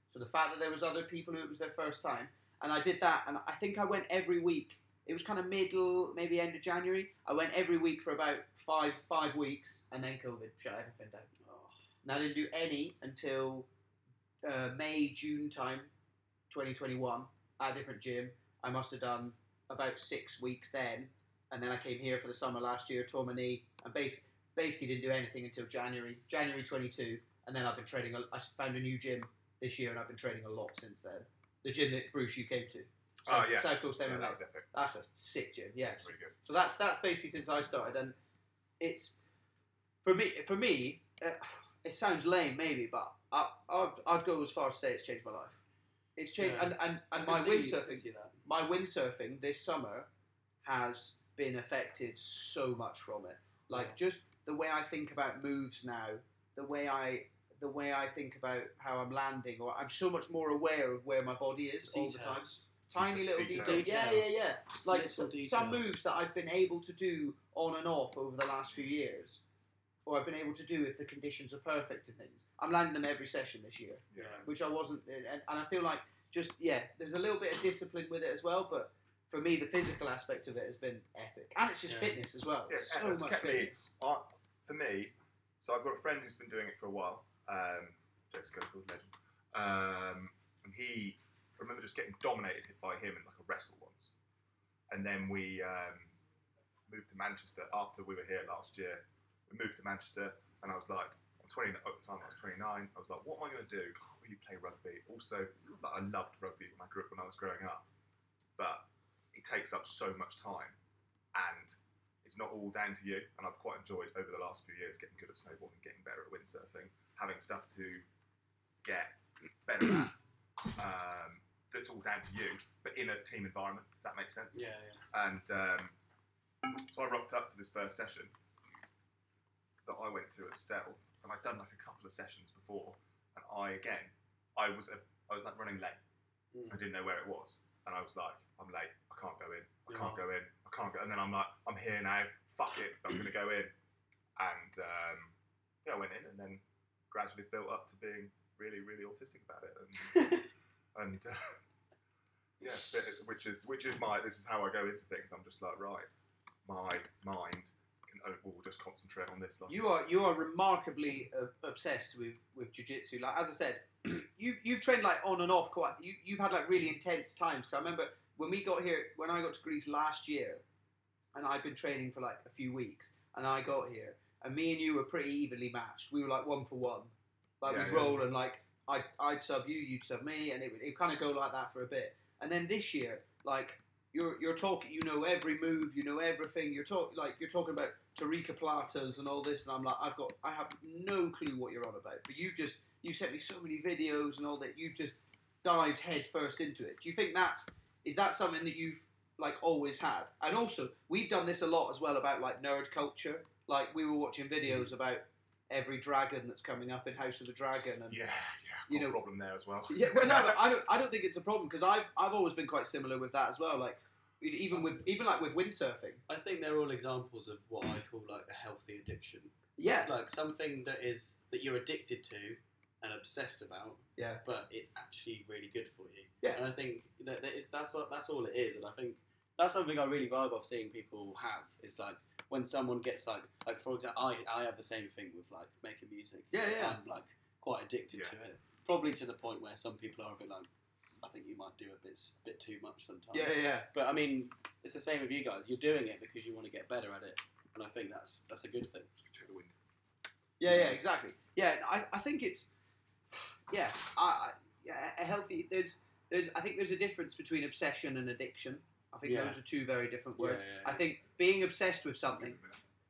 So the fact that there was other people who it was their first time, and I did that, and I think I went every week. It was kind of middle, maybe end of January. I went every week for about five five weeks, and then COVID shut everything down. Oh, And I didn't do any until uh, May June time, 2021, at a different gym. I must have done about six weeks then, and then I came here for the summer last year, tore my knee, and basically basically didn't do anything until January January 22, and then I've been training. a- I found a new gym this year, and I've been training a lot since then. The gym that Bruce you came to. Oh, South- yeah. South Coast Yeah, MMA. that was epic. That's a sick gym. Yeah, That's really good. so that's that's basically since I started, and it's for me. For me, uh, it sounds lame, maybe, but I, I'd, I'd go as far as to say it's changed my life. It's changed, Yeah. and and, and my see- windsurfing, see that. my windsurfing this summer has been affected so much from it. Like Yeah. just the way I think about moves now, the way I the way I think about how I'm landing, or I'm so much more aware of where my body is all the time Details. tiny little Details. details. Yeah, yeah, yeah. Like some details. moves that I've been able to do on and off over the last few years, or I've been able to do if the conditions are perfect and things. I'm landing them every session this year, Yeah. which I wasn't, and, and I feel like just yeah, there's a little bit of discipline with it as well, but. For me, the physical aspect of it has been epic, and it's just Yeah. fitness as well. Yeah, so much me- fitness. I, for me, so I've got a friend who's been doing it for a while. Um, Jake's called legend. Um, and he, I remember just getting dominated by him in like a wrestle once. And then we um, moved to Manchester after we were here last year. We moved to Manchester, and I was like, I'm 20 at the time. I was 29. I was like, what am I going to do? Can't really play rugby. Also, like, I loved rugby when I grew up when I was growing up, but it takes up so much time, and it's not all down to you. And I've quite enjoyed over the last few years getting good at snowboarding, getting better at windsurfing, having stuff to get better at. Um, that's all down to you, but in a team environment, if that makes sense. Yeah, yeah. And um, so I rocked up to this first session that I went to at Stealth, and I'd done like a couple of sessions before, and I again, I was a, I was like running late. Mm. I didn't know where it was, and I was like, I'm late. I can't go in. I can't go in. I can't go. And then I'm like, I'm here now. Fuck it. I'm gonna go in. And um, yeah, I went in, and then gradually built up to being really, really autistic about it, and and uh, yeah, which is which is my this is how I go into things. I'm just like, right, my mind can o- will just concentrate on this. Like You this. are you are remarkably uh, obsessed with with jujitsu. Like as I said, you you've trained like on and off quite. You you've had like really intense times. Cause I remember when we got here, when I got to Greece last year, and I'd been training for like a few weeks, and I got here, and me and you were pretty evenly matched. We were like one for one, like Yeah, we'd yeah. roll and like I'd I'd sub you, you'd sub me, and it would it kind of go like that for a bit. And then this year, like you're you're talking, you know every move, you know everything. You're talking like you're talking about Tarikoplatas and all this, and I'm like, I've got, I have no clue what you're on about. But you just, you sent me so many videos and all that. You just dived head first into it. Do you think that's, is that something that you've like always had? And also, we've done this a lot as well about like nerd culture. Like we were watching mm. videos about every dragon that's coming up in House of the Dragon, and yeah, yeah, you know- problem there as well. yeah, well, no, but I don't. I don't think it's a problem because I've I've always been quite similar with that as well. Like even with even like with windsurfing. I think they're all examples of what I call like a healthy addiction. Yeah, Like something that is that you're addicted to and obsessed about, yeah, but it's actually really good for you. Yeah. And I think that, that is, that's what that's all it is. And I think that's something I really vibe off seeing people have. Is like when someone gets like like for example, I I have the same thing with like making music. Yeah, yeah. I'm like quite addicted Yeah. to it. Probably to the point where some people are a bit like, I think you might do a bit bit too much sometimes. yeah, yeah, yeah. But I mean, it's the same with you guys. You're doing it because you want to get better at it, and I think that's that's a good thing. Check the wind. Yeah, yeah, exactly. Yeah, I, I think it's yeah, I, I yeah, a healthy. There's there's I think there's a difference between obsession and addiction. I think Yeah. those are two very different words. yeah, yeah. I think being obsessed with something,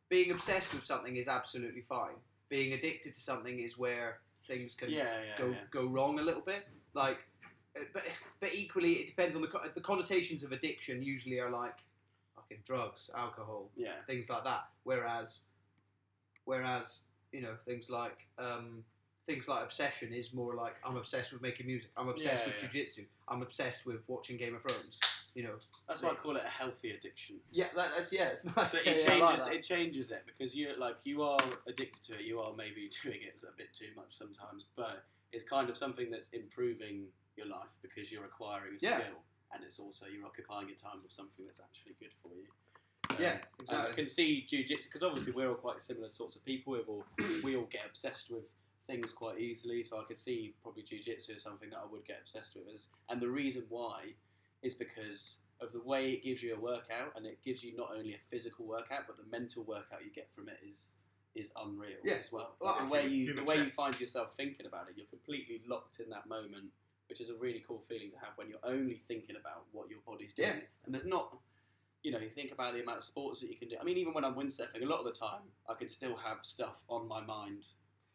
being obsessed with something is absolutely fine. Being addicted to something is where things can Yeah, yeah, go yeah. go wrong a little bit. Like, uh, but but equally, it depends on the the connotations of addiction. Usually are like fucking drugs, alcohol, Yeah, things like that. Whereas, whereas you know things like um, things like obsession is more like I'm obsessed with making music. I'm obsessed Yeah, with yeah. jujitsu. I'm obsessed with watching Game of Thrones. You know. that's why I call it a healthy addiction. Yeah, that, that's yeah. It's nice. So Yeah, it yeah, I like changes. that. it changes it because you like you are addicted to it. You are maybe doing it a bit too much sometimes, but it's kind of something that's improving your life because you're acquiring a Yeah. skill, and it's also you're occupying your time with something that's actually good for you. Yeah, Um, and exactly. I can see jujitsu because obviously we're all quite similar sorts of people. We all we all get obsessed with things quite easily, so I could see probably jujitsu is something that I would get obsessed with. As, and the reason why is because of the way it gives you a workout, and it gives you not only a physical workout, but the mental workout you get from it is is unreal Yeah. as well. Well, Like, the way you the way you find yourself thinking about it, you're completely locked in that moment, which is a really cool feeling to have when you're only thinking about what your body's doing. Yeah. And there's not, you know, you think about the amount of sports that you can do. I mean, even when I'm windsurfing, a lot of the time I can still have stuff on my mind.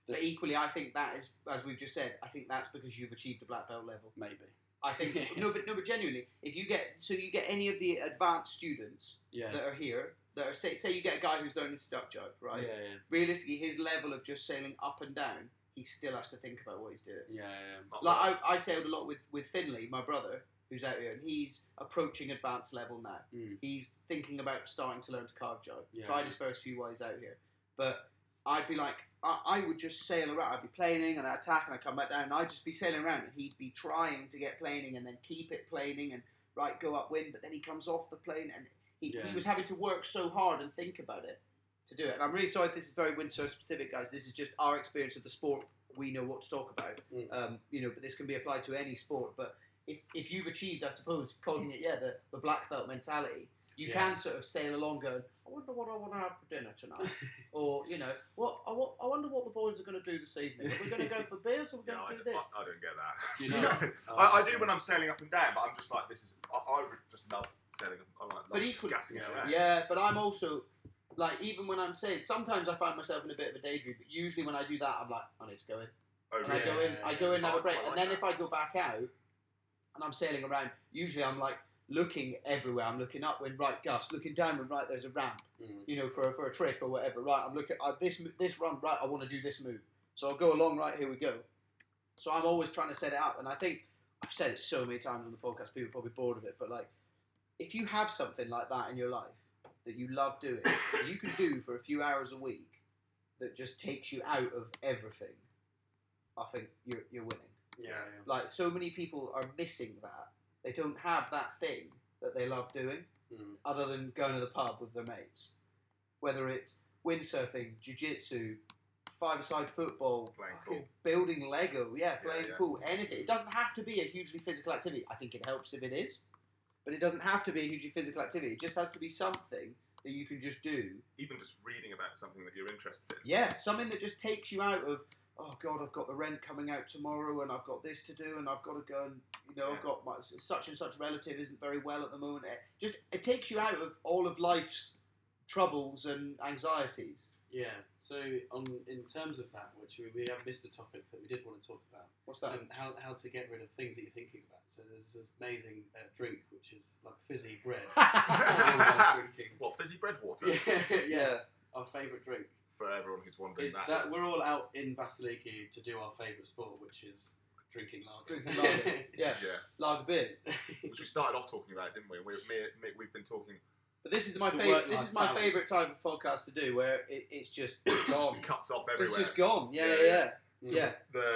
But equally, I think that is, as we've just said, I think that's because you've achieved a black belt level. maybe. I think no, but no, but genuinely, if you get so you get any of the advanced students Yeah. that are here that are say say you get a guy who's learning to duck jibe, right? Yeah, yeah, Realistically, his level of just sailing up and down, he still has to think about what he's doing. yeah, yeah. Like. I, I sailed a lot with with Finley, my brother, who's out here, and he's approaching advanced level now. Mm. He's thinking about starting to learn to carve jibe. Yeah. Tried his first few while he's out here, but I'd be like, I, I would just sail around. I'd be planing and I'd attack and I'd come back down and I'd just be sailing around and he'd be trying to get planing and then keep it planing and right go upwind, but then he comes off the plane and he, Yeah. he was having to work so hard and think about it to do it. And I'm really sorry if this is very Windsurf specific, guys. This is just our experience of the sport. We know what to talk about. Mm. Um, you know, but this can be applied to any sport. But if, if you've achieved, I suppose, calling it yeah, the, the black belt mentality, you Yeah. can sort of sail along going, I wonder what I want to have for dinner tonight. or, you know, what I, I wonder what the boys are going to do this evening. Are we going to go for beers or are we going I, to do this? I- I don't get that. Do you know? Oh, I, I do when I'm sailing up and down, but I'm just like, this is. I, I just love sailing. up- I like But equally- gassing it yeah, around. Yeah, but I'm also like even when I'm sailing, sometimes I find myself in a bit of a daydream, but usually when I do that I'm like, I need to go in. Oh, And I go in I go in and have a break. And then that. if I go back out and I'm sailing around, usually I'm like looking everywhere. I'm looking up when right gust, looking down when right there's a ramp, Mm. you know, for, for a trick or whatever. Right, I'm looking at this this run, right, I want to do this move. So I'll go along, right, here we go. So I'm always trying to set it up. And I think I've said it so many times on the podcast, people are probably bored of it, but like if you have something like that in your life that you love doing, that you can do for a few hours a week that just takes you out of everything, I think you're, you're winning. Yeah, yeah. Like so many people are missing that. They don't have that thing that they love doing Mm. other than going to the pub with their mates. Whether it's windsurfing, jiu-jitsu, five-a-side football, building Lego, yeah, Yeah, playing yeah. pool, anything. It doesn't have to be a hugely physical activity. I think it helps if it is, but it doesn't have to be a hugely physical activity. It just has to be something that you can just do. Even just reading about something that you're interested in. Yeah, something that just takes you out of oh god, I've got the rent coming out tomorrow, and I've got this to do, and I've got to go and you know I've got my such and such relative isn't very well at the moment. It just it takes you out of all of life's troubles and anxieties. Yeah. So on in terms of that, which we, we have missed a topic that we did want to talk about, What's that? um, how how to get rid of things that you're thinking about. So there's this amazing uh, drink which is like fizzy bread. We all love drinking. What fizzy bread water Yeah, yeah. Our favourite drink for everyone who's wondering is that. that is- we're all out in Vasiliki to do our favourite sport, which is drinking lager. Drinking lager. Yeah, yeah, lager beers. which we started off talking about, didn't we? we me, me, we've been talking. But this is my The favorite. work-life This is my balance. favorite type of podcast to do, where it, it's just gone. cuts off it's everywhere. just gone. Yeah, Yeah, yeah, yeah. yeah. Yeah. the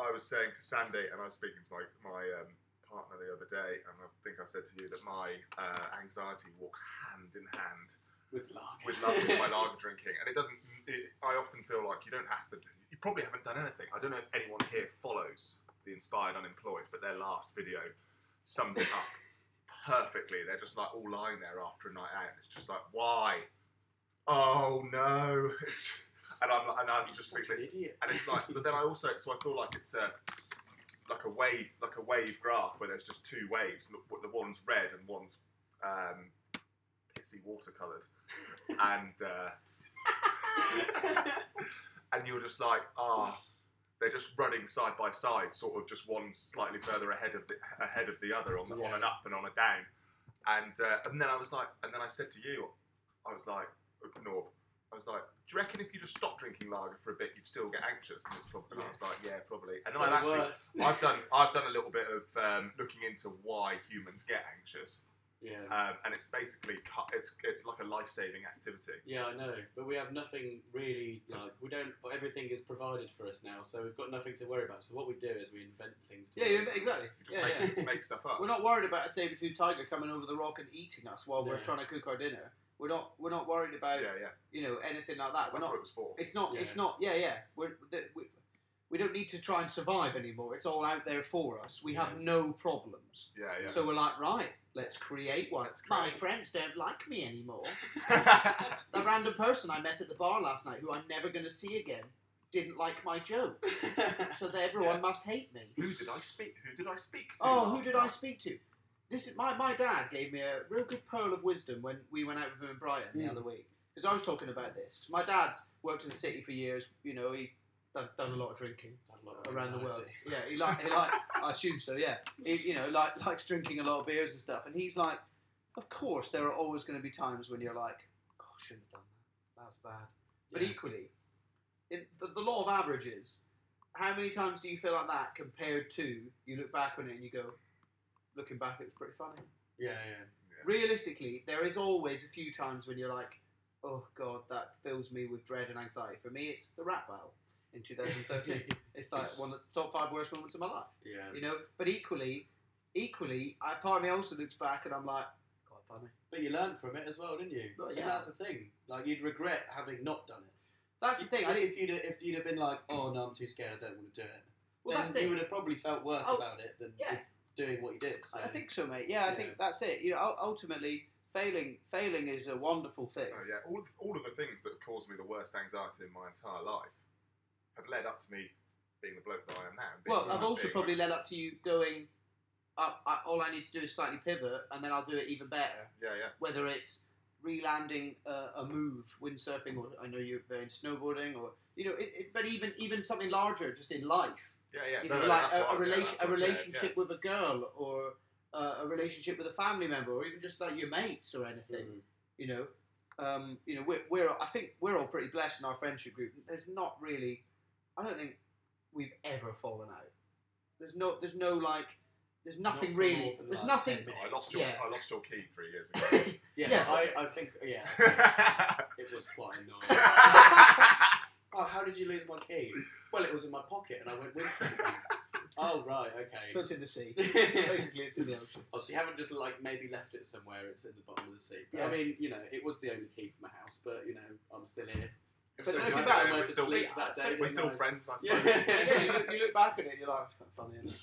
I was saying to Sandy, and I was speaking to my my um, partner the other day, and I think I said to you that my uh, anxiety walks hand in hand with lager. with love with my lager drinking, and it doesn't. It, I often feel like you don't have to. You probably haven't done anything. I don't know if anyone here follows the Inspired Unemployed, but their last video sums it up perfectly. They're just like all lying there after a night out, and it's just like, why? Oh no! And I'm like, and I just think an it's and it's like, but then I also, so I feel like it's a like a wave, like a wave graph where there's just two waves. The one's red and one's um, pissy watercoloured, and uh, and you're just like, ah, they're just running side by side, sort of just one slightly further ahead of the ahead of the other on, the, on an up and on a down, and uh, and then I was like, and then I said to you, I was like, Norb, I was like, do you reckon if you just stopped drinking lager for a bit, you'd still get anxious? And, it's probably, and I was like, yeah, probably. And then I've actually. I've done, I've done a little bit of um, looking into why humans get anxious, yeah. um, and it's basically, cu- it's it's like a life-saving activity. Yeah, I know, but we have nothing really like we don't. Everything is provided for us now, so we've got nothing to worry about. So what we do is we invent things. To Yeah, yeah, exactly. You just Yeah, make, yeah. make stuff up. We're not worried about a saber tooth tiger coming over the rock and eating us while we're Yeah. trying to cook our dinner. We're not. We're not worried about yeah, yeah. you know anything like that. We're That's not. what it was for. It's not. It's not. Yeah, yeah. We're, the, we, we don't need to try and survive anymore. It's all out there for us. We have no problems. Yeah, yeah. So we're like, right, let's create one. Let's My friends don't like me anymore. that random person I met at the bar last night, who I'm never going to see again, didn't like my joke. So that everyone Yeah. must hate me. who did I speak? Who did I speak to? Oh, who did I speak to? This is my, my dad gave me a real good pearl of wisdom when we went out with him in Brighton the Mm. other week. Because I was talking about this. 'Cause my dad's worked in the city for years. You know, he's done, done a lot of drinking lot of around the world. Yeah, he like he like I assume so. Yeah, he, you know, like likes drinking a lot of beers and stuff. And he's like, of course, there are always going to be times when you're like, "God, I shouldn't have done that. That was bad." But Yeah. equally, in the, the law of averages, how many times do you feel like that compared to you look back on it and you go, looking back, it was pretty funny. Yeah, yeah. Yeah. Realistically, there is always a few times when you're like, oh god, that fills me with dread and anxiety. For me, it's the rap battle in 2013. it's like one of the top five worst moments of my life. Yeah. You know, but equally, equally, I, part of me also looks back and I'm like, quite funny. But you learned from it as well, didn't you? Well, And yeah. that's the thing. Like you'd regret having not done it. That's the thing. I think. if you'd if you'd have been like, oh no, I'm too scared, I don't want to do it. Well, then that's you it. would have probably felt worse Oh, about it than yeah. if doing what you did. So. I think so, mate. Yeah, I Yeah. think that's it. You know, ultimately, failing, failing is a wonderful thing. Oh yeah, all of, all of the things that have caused me the worst anxiety in my entire life have led up to me being the bloke that I am now. Well, I've also being. probably led up to you going. Up, I, all I need to do is slightly pivot, and then I'll do it even better. Yeah, yeah. Whether it's re-landing a, a move, windsurfing, or I know you're very into snowboarding, or you know, it, it, but even even something larger, just in life. Yeah, yeah. You no, know, no, like that's a, what yeah, relation, a what- yeah, relationship with a girl, or uh, a relationship with a family member, or even just like your mates or anything. Mm. You know, um, you know, we're, we're I think we're all pretty blessed in our friendship group. There's not really, I don't think we've ever fallen out. There's no, there's no like, there's nothing Not for really. than, There's like, nothing. 10 minutes. I lost your Yeah. I lost your key three years ago. Yeah, Yeah. I, I think yeah, it was quite annoying. oh, how did you lose my key? Well, it was in my pocket, and I went with something. oh right, okay. so it's in the sea. Basically, it's in the ocean. Oh, so you haven't just like maybe left it somewhere? It's in the bottom of the sea. But, Yeah. I mean, you know, it was the only key for my house, but you know, I'm still here. It's But so look good at to that, say somewhere we're still, sleep that day. we're didn't still I? friends, I Yeah. suppose. yeah, you look, you look back at it, you're like, funny. Isn't it?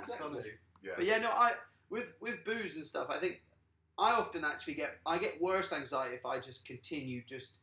Exactly. Yeah. But yeah, no, I with with booze and stuff, I think I often actually get I get worse anxiety if I just continue just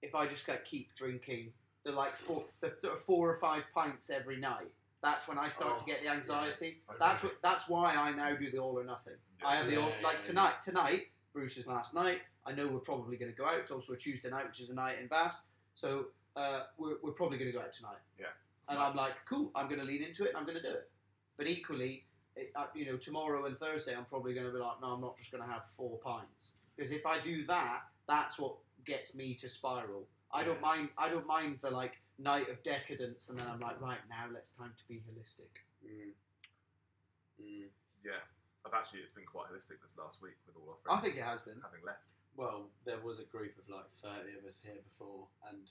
if I just like keep drinking the like four the sort of four or five pints every night. That's when I start to Oh, get the anxiety. yeah. That's what that's why I now do the all or nothing. Yeah. I have the all, yeah, like yeah. tonight tonight Bruce's last night. I know we're probably going to go out. It's also a Tuesday night, which is a night in Bath. So uh, we're, we're probably going to go out tonight. Yeah. And I'm like, cool. I'm going to lean into it. I'm going to do it. But equally, it, uh, you know, tomorrow and Thursday, I'm probably going to be like, no, I'm not just going to have four pints because if I do that, that's what gets me to spiral. I don't mind. I don't mind the like night of decadence, and then I'm like, right now, let's time to be holistic. Mm. Mm. Yeah. I've actually, it's been quite holistic this last week with all our friends. I think it has been. having left. Well, there was a group of like 30 of us here before, and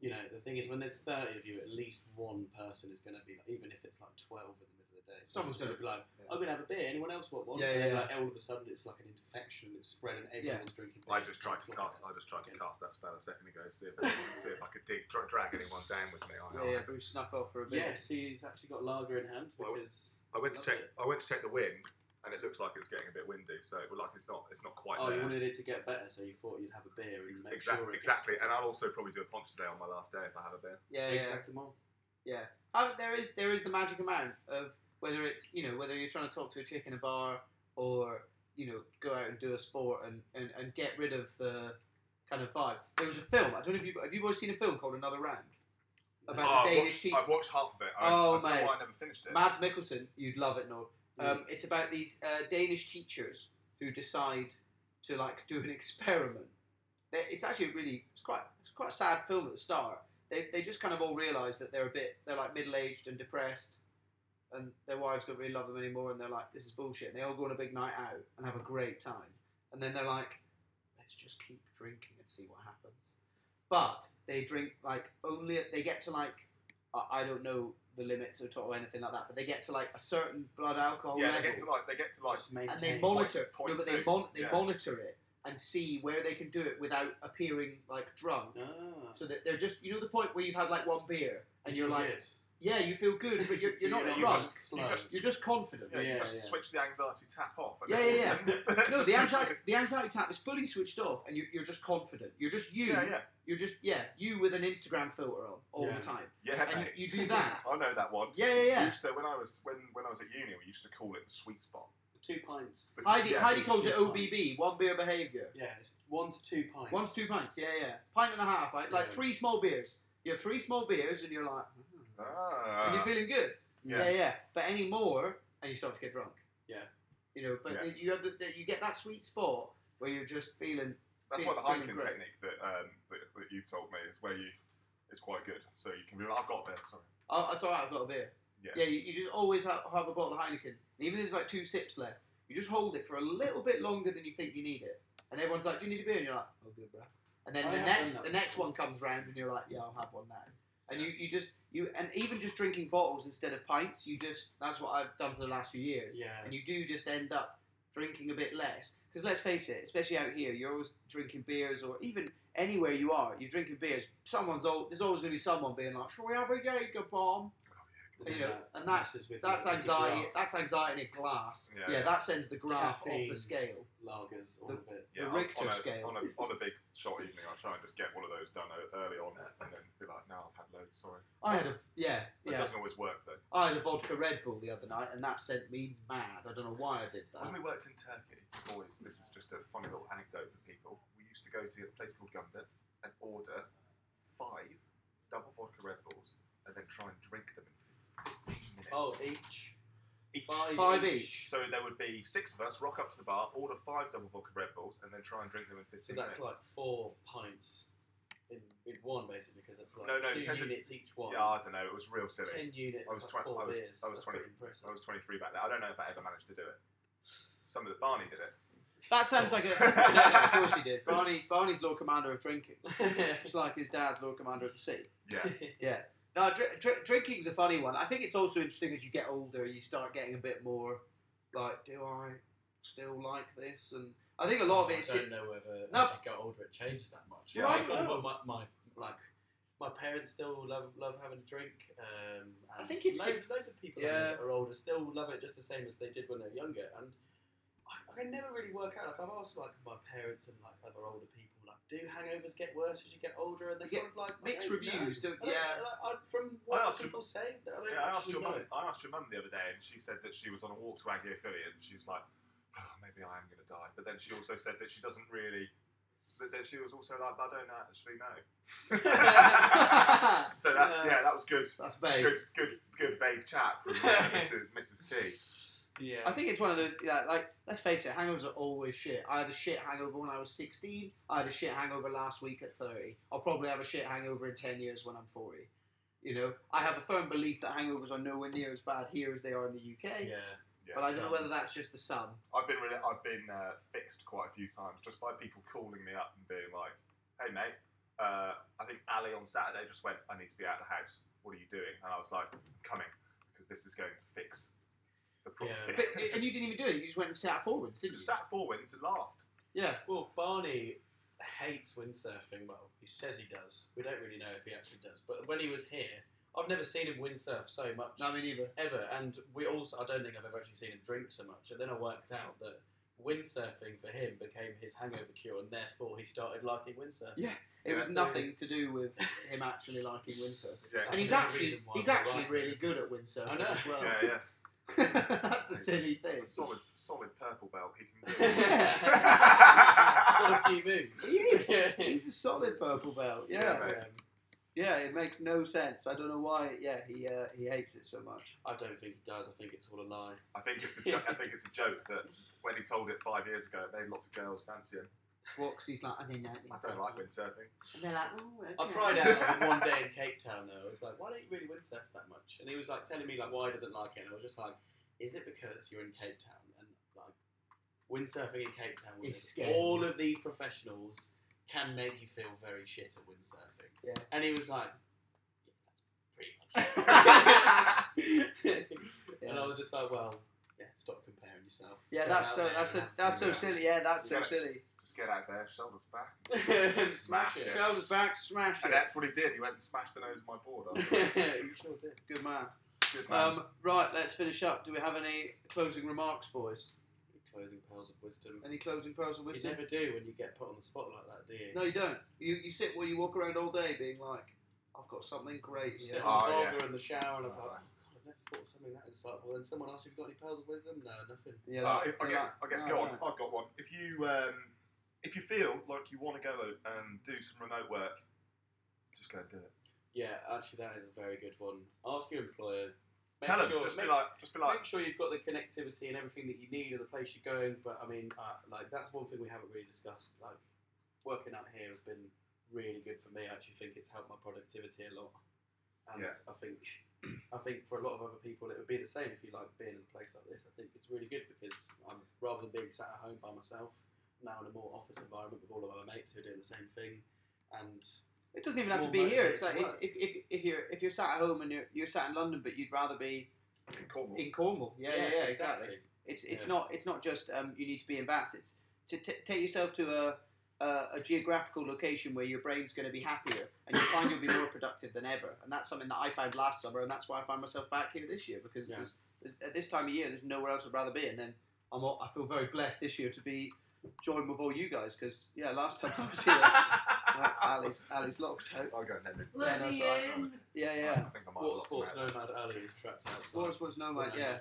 you know, the thing is, when there's 30 of you, at least one person is going to be, like, even if it's like 12 in the middle of the day, Someone's going to be like, I'm going to have a beer. Anyone else want one? Yeah, and yeah, then, yeah. like, all of a sudden, it's like an infection that's spreading. Everyone's drinking. I just tried to cast. I just tried to cast that spell a second ago. See if anyone, see if I could dig, dra- drag anyone down with me. I, Yeah, yeah, Bruce snuck off for a bit. Yes, he's actually got lager in hand Well, because. I went to take it. I went to check the wind, and it looks like it's getting a bit windy. So it like it's not. It's not quite Oh, there. you wanted it to get better, so you thought you'd have a beer and Ex- make exact- sure. exactly. And I'll also probably do a punch today on my last day if I have a beer. Yeah, yeah. Exactement. Yeah, uh, there is there is the magic amount of whether it's you know whether you're trying to talk to a chick in a bar or you know go out and do a sport and, and, and get rid of the kind of vibes. There was a film. I don't know if you have you boys seen a film called Another Round about Oh, the I've, Danish watched. I've watched half of it. I, Oh, I don't mate. know why I never finished it. Mads Mikkelsen, you'd love it, Norb. Mm. Um, it's about these uh, Danish teachers who decide to like do an experiment. They, it's actually really it's quite it's quite a sad film at the start. They, they just kind of all realise that they're a bit they're like middle aged and depressed, and their wives don't really love them anymore, and they're like this is bullshit. And they all go on a big night out and have a great time, and then they're like, let's just keep drinking and see what happens. But they drink like only they get to like I I don't know the limits or, or anything like that, but they get to like a certain blood alcohol yeah, level, they get to like they get to like Just and they maintain. monitor. point no, but they mon- they yeah. monitor it and see where they can do it without appearing like drunk. Ah. So that they're just you know the point where you've had like one beer and you're like, good. Yeah, you feel good, but you're, you're not You're drunk. just- slow. you just- You're just confident. yeah, you Yeah, just yeah. switch the anxiety tap off. and Yeah, yeah, then- No, the anxiety, the anxiety tap is fully switched off, and you're, you're just confident. You're just you. Yeah, yeah, You're just yeah, you with an Instagram filter on all Yeah. the time. yeah. And mate. you, you do that. I know that one. Yeah, yeah, We yeah. used to, when I was when when I was at uni, we used to call it the sweet spot. Two pints. But Heidi, yeah, Heidi calls it two OBB, one beer behaviour. Yeah, it's one to two pints. One to two pints, yeah, yeah. Pint and a half, like, like Yeah. three small beers. You have three small beers, and you're like, "Hmm." Ah. and you're feeling good. Yeah. Yeah. yeah, But any more, and you start to get drunk. Yeah. You know, but Yeah. you have the, the, you get that sweet spot where you're just feeling. That's Fe- why the feeling hiking technique that, um, that that you've told me is where you is quite good. So you can be like, I've got this. Sorry. Oh, that's all right. I've got a beer. Yeah. Yeah. You, you just always have, have a bottle of Heineken, and even if there's like two sips left, you just hold it for a little bit longer than you think you need it, and everyone's like, "Do you need a beer?" And you're like, "Oh, good, bro." and then I the next the next one comes round, and you're like, yeah, I'll have one now. And you, you just you and even just drinking bottles instead of pints, you just that's what I've done for the last few years. Yeah. And you do just end up drinking a bit less. Because let's face it, especially out here, you're always drinking beers, or even anywhere you are, you're drinking beers. Someone's al- there's always going to be someone being like, "Shall we have a Jaeger bomb?" And you know, that and that's- That's anxiety. That's anxiety in a glass. Yeah, Yeah, yeah. that sends the graph off the scale. Lagers, all The- of it. The on- Richter on a, scale. On a, on a big shot evening, I try and just get one of those done e- early on, and then be like, now I've had loads. Sorry." I had a yeah It yeah. doesn't always work though. I had a vodka Red Bull the other night, and that sent me mad. I don't know why I did that. When we worked in Turkey, boys, this is just a funny little anecdote for people. We used to go to a place called Gundit and order five double vodka Red Bulls and then try and drink them in 15 minutes. Oh, each. Each. Five, Five each. So there would be six of us rock up to the bar, order five double vodka Red Bulls, and then try and drink them in 15 So that's minutes. like four pints in, in one, basically, because that's like No, no, two ten to- units each one. yeah, I don't know. It was real silly. Ten units. I was like twen- four I was- beers. I was That's 20 pretty impressive. I was 23 back then. I don't know if I ever managed to do it. Some of the Barney did it. That sounds like a. no, no, of course he did. Barney, Barney's Lord Commander of drinking. It's like his dad's Lord Commander of the Sea. Yeah. Yeah. No, dr- dr- drinking's a funny one. I think it's also interesting as you get older, you start getting a bit more like, do I still like this? And I think a lot of it. I don't know whether No. as you get older it changes that much. Yeah, I I know. my, my like my parents still love love having a drink. Um, I think it's- loads, loads of people Yeah. that are older still love it just the same as they did when they were younger. And I, I can never really work out. Like I've asked like my parents and like other older people, do hangovers get worse as you get older? And they're You kind of like Mixed don't reviews, don't don't- yeah. like, I, from what asked your- people say, I don't Yeah, I asked your know. mum. I asked your mum the other day, and she said that she was on a walk to Agiofili, and she was like, oh, "Maybe I am going to die." But then she also said that she doesn't really. But then she was also like, "I don't actually know." so that's Yeah. yeah, that was good. That's vague. Good, good, good vague chat from uh, Mrs. Mrs. T. Yeah. I think it's one of those, yeah, like, let's face it, hangovers are always shit. I had a shit hangover when I was 16. I had a shit hangover last week at 30. I'll probably have a shit hangover in 10 years when I'm 40. You know, I have a firm belief that hangovers are nowhere near as bad here as they are in the UK. yeah. Yeah, But I don't know whether that's just the sun. I've been really, I've been uh, fixed quite a few times just by people calling me up and being like, "Hey mate, uh, I think Ali on Saturday just went. I need to be out of the house. What are you doing?" And I was like, "Coming, because this is going to fix the problem." Yeah. But, and you didn't even do it. You just went and sat forwards, didn't you? sat forwards and laughed. Yeah. Well, Barney hates windsurfing. Well, he says he does. We don't really know if he actually does. But when he was here, I've never seen him windsurf so much No, me neither. ever. And we also, I don't think I've ever actually seen him drink so much. And then I worked out that windsurfing for him became his hangover cure, and therefore he started liking windsurfing. Yeah. It Yeah, was so- nothing to do with him actually liking windsurfing. Yeah, And he's actually reason why he's actually right. really good at windsurfing I know. as well. yeah, yeah. That's the silly thing. It's a solid, solid purple belt. He can do. Got a few moves. He is. He's a solid purple belt. Yeah. Yeah. Um, Yeah, it makes no sense. I don't know why. Yeah, he uh, he hates it so much. I don't think he does. I think it's all a lie. I think it's a jo- I think it's a joke that when he told it five years ago, it made lots of girls fancy him. What? Because he's like, I mean, I don't like windsurfing. And they're like, oh, okay. I cried out one day in Cape Town though. I was like, why don't you really windsurf that much? And he was like telling me like why he doesn't like it. And I was just like, is it because you're in Cape Town and like windsurfing in Cape Town It's scary. all of these professionals can make you feel very shit at windsurfing. Yeah. And he was like, yeah, that's pretty much. And I was just like, well, yeah, stop comparing yourself. Yeah, Go that's so there that's a, that's so silly. Yeah, that's so silly. Just get out there, shoulders back. have- Smash it. Shoulders back, smash it. And it. that's what he did. He went and smashed the nose of my board. after. you sure did. Good man. Good man. Um, right, let's finish up. Do we have any closing remarks, boys? Closing pearls of wisdom. Any closing pearls of wisdom? You wisdom? never do when you get put on the spot like that, do you? No, you don't. You you sit where you walk around all day, being like, I've got something great You here. sit Oh, on the yeah. blogger in the shower and I'm like, oh, God, I've never thought of something that insightful. Then someone asks, have you got any pearls of wisdom? No, nothing. Yeah, Uh, like- I guess. I like, guess. no, Go on. no. I've got one. If you um, if you feel like you want to go and do some remote work, just go and do it. Yeah, actually, that is a very good one. Ask your employer. Make Tell them. sure, Just make, be like. Just be like. make sure you've got the connectivity and everything that you need and the place you're going. But I mean, uh, like that's one thing we haven't really discussed. Like working out here has been really good for me. I actually think it's helped my productivity a lot. And Yeah. I think I think for a lot of other people it would be the same if you like being in a place like this. I think it's really good because I'm rather than being sat at home by myself, now in a more office environment with all of our mates who are doing the same thing, and It doesn't even have to be here. It's like it's, if, if, if you're if you're sat at home and you're, you're sat in London, but you'd rather be In Cornwall. in Cornwall. Yeah, yeah, yeah, exactly. It's it's Yeah. not it's not just um, you need to be in Bath. It's to t- take yourself to a, a a geographical location where your brain's going to be happier and you find you'll be more productive than ever. And that's something that I found last summer, and that's why I find myself back here this year because Yeah. there's, there's, at this time of year there's nowhere else I'd rather be. And then I'm all, I feel very blessed this year to be joined with all you guys because yeah, last time I was here, Ali's Ali's locked out. I'll go and end it. Yeah, no, it's all right. Yeah, yeah. I think I might Water lost sports him out. nomad Ali is trapped outside. Sports was no the mate. Yeah.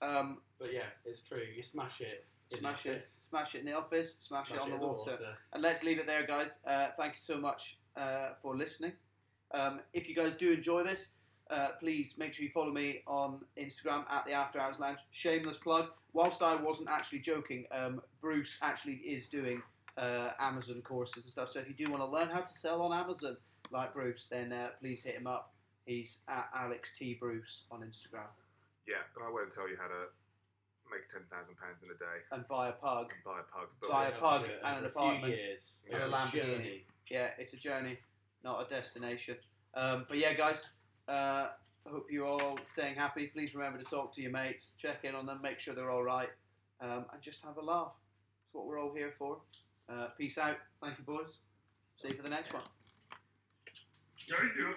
Um, But yeah, it's true. You smash it. in the smash it, office, smash it in the office, smash, it on in the water. And let's leave it there, guys. Uh, thank you so much uh, for listening. Um, if you guys do enjoy this, uh, please make sure you follow me on Instagram at the After Hours Lounge. Shameless plug. Whilst I wasn't actually joking, um, Bruce actually is doing uh, Amazon courses and stuff. So if you do want to learn how to sell on Amazon like Bruce, then uh, please hit him up. He's at Alex T Bruce on Instagram Yeah, but I won't tell you how to make ten thousand pounds in a day and buy a pug. and buy a pug. But Buy a pug and over an a few apartment. years, And a Lamborghini. journey. yeah, it's a journey, not a destination. Um, but yeah, guys, uh, I hope you're all staying happy. Please remember to talk to your mates, check in on them, make sure they're all right, um, and just have a laugh. That's what we're all here for. Uh, peace out. Thank you, boys. See you for the next one. Yeah.